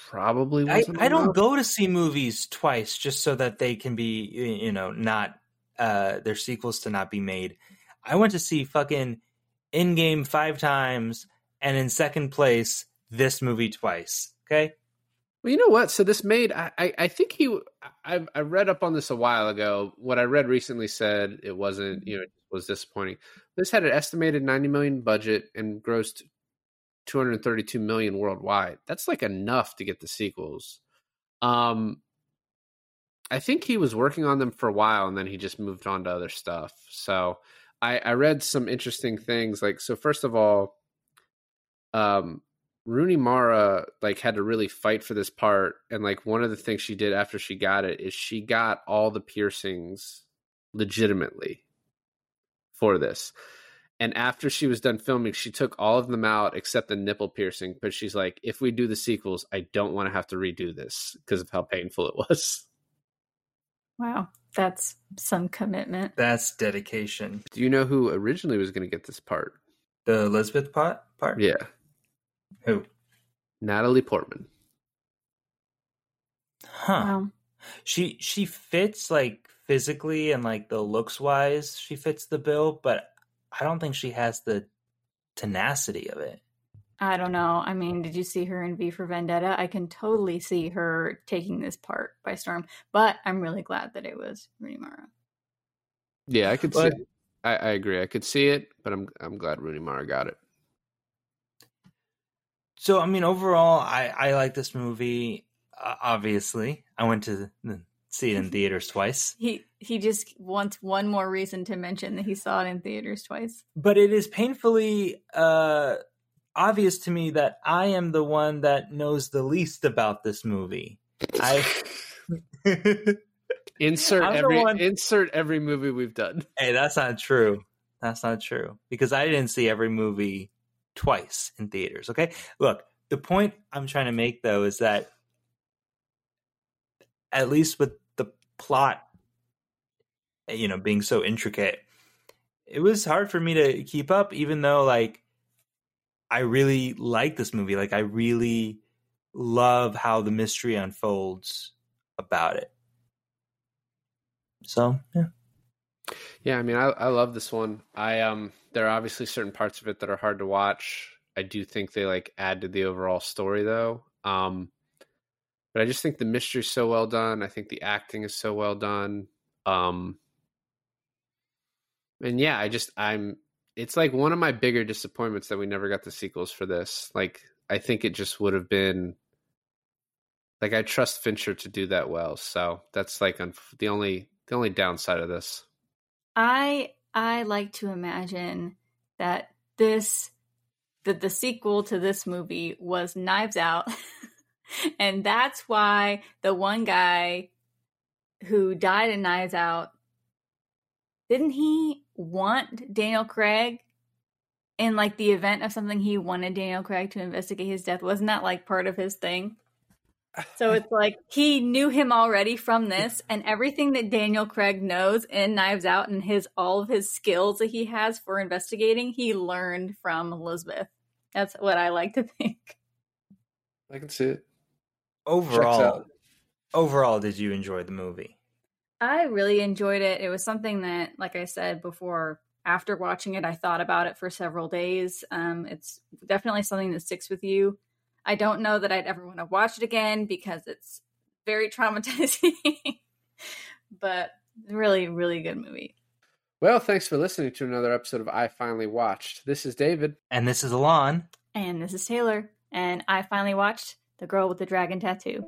probably I, I don't go to see movies twice just so that they can be you know not uh their sequels to not be made. I went to see fucking Endgame five times and in second place this movie twice. Okay, well you know what? So this made i i, I think he I, I read up on this a while ago. What i read recently said it wasn't you know it was disappointing. This had an estimated 90 million budget and grossed 232 million worldwide. That's like enough to get the sequels. Um I think he was working on them for a while and then he just moved on to other stuff. So I, I read some interesting things. Like, so first of all, um, Rooney Mara like had to really fight for this part. And like one of the things she did after she got it is she got all the piercings legitimately for this. And after she was done filming, she took all of them out except the nipple piercing. But she's like, if we do the sequels, I don't want to have to redo this because of how painful it was. wow that's some commitment that's dedication. Do you know who originally was going to get this part? The Elizabeth part part. Yeah, Who? Natalie Portman. Huh. wow She she fits like physically and like the looks wise, she fits the bill, but I don't think she has the tenacity of it. I don't know. I mean, did you see her in V for Vendetta? I can totally see her taking this part by storm. But I'm really glad that it was Rooney Mara. Yeah, I could But- see. I, I agree. I could see it, but I'm I'm glad Rooney Mara got it. So I mean, overall, I I like this movie. Uh, obviously, I went to the, see it in theaters twice, He he just wants one more reason to mention that he saw it in theaters twice. but it is painfully uh obvious to me that I am the one that knows the least about this movie. I. Insert I'm every one- insert every movie we've done. Hey, that's not true. That's not true because I didn't see every movie twice in theaters. Okay, look, the point I'm trying to make though is that at least with the plot, eh, you know, being so intricate, it was hard for me to keep up. Even though, like, I really like this movie. Like, I really love how the mystery unfolds about it. So, yeah. Yeah, I mean, I I love this one. I um, there are obviously certain parts of it that are hard to watch. I do think they like add to the overall story though. Um, but I just think the mystery's so well done. I think the acting is so well done. Um, and yeah, I just I'm. It's like one of my bigger disappointments that we never got the sequels for this. Like, I think it just would have been. Like I trust Fincher to do that well, so that's like the only the only downside of this. I I like to imagine that this that the sequel to this movie was Knives Out. and that's why the one guy who died in Knives Out didn't he want Daniel Craig in like the event of something he wanted Daniel Craig to investigate his death? Wasn't that like part of his thing? So it's like he knew him already from this, and everything that Daniel Craig knows in Knives Out and his all of his skills that he has for investigating, he learned from Elizabeth. That's what I like to think. I can see it. Overall, overall, did you enjoy the movie? I really enjoyed it. It was something that, like I said before, after watching it, I thought about it for several days. Um, it's definitely something that sticks with you. I don't know that I'd ever want to watch it again because it's very traumatizing, but really, really good movie. Well, thanks for listening to another episode of I Finally Watched. This is David. And this is Alon. And this is Taylor, and I finally watched The Girl with the Dragon Tattoo.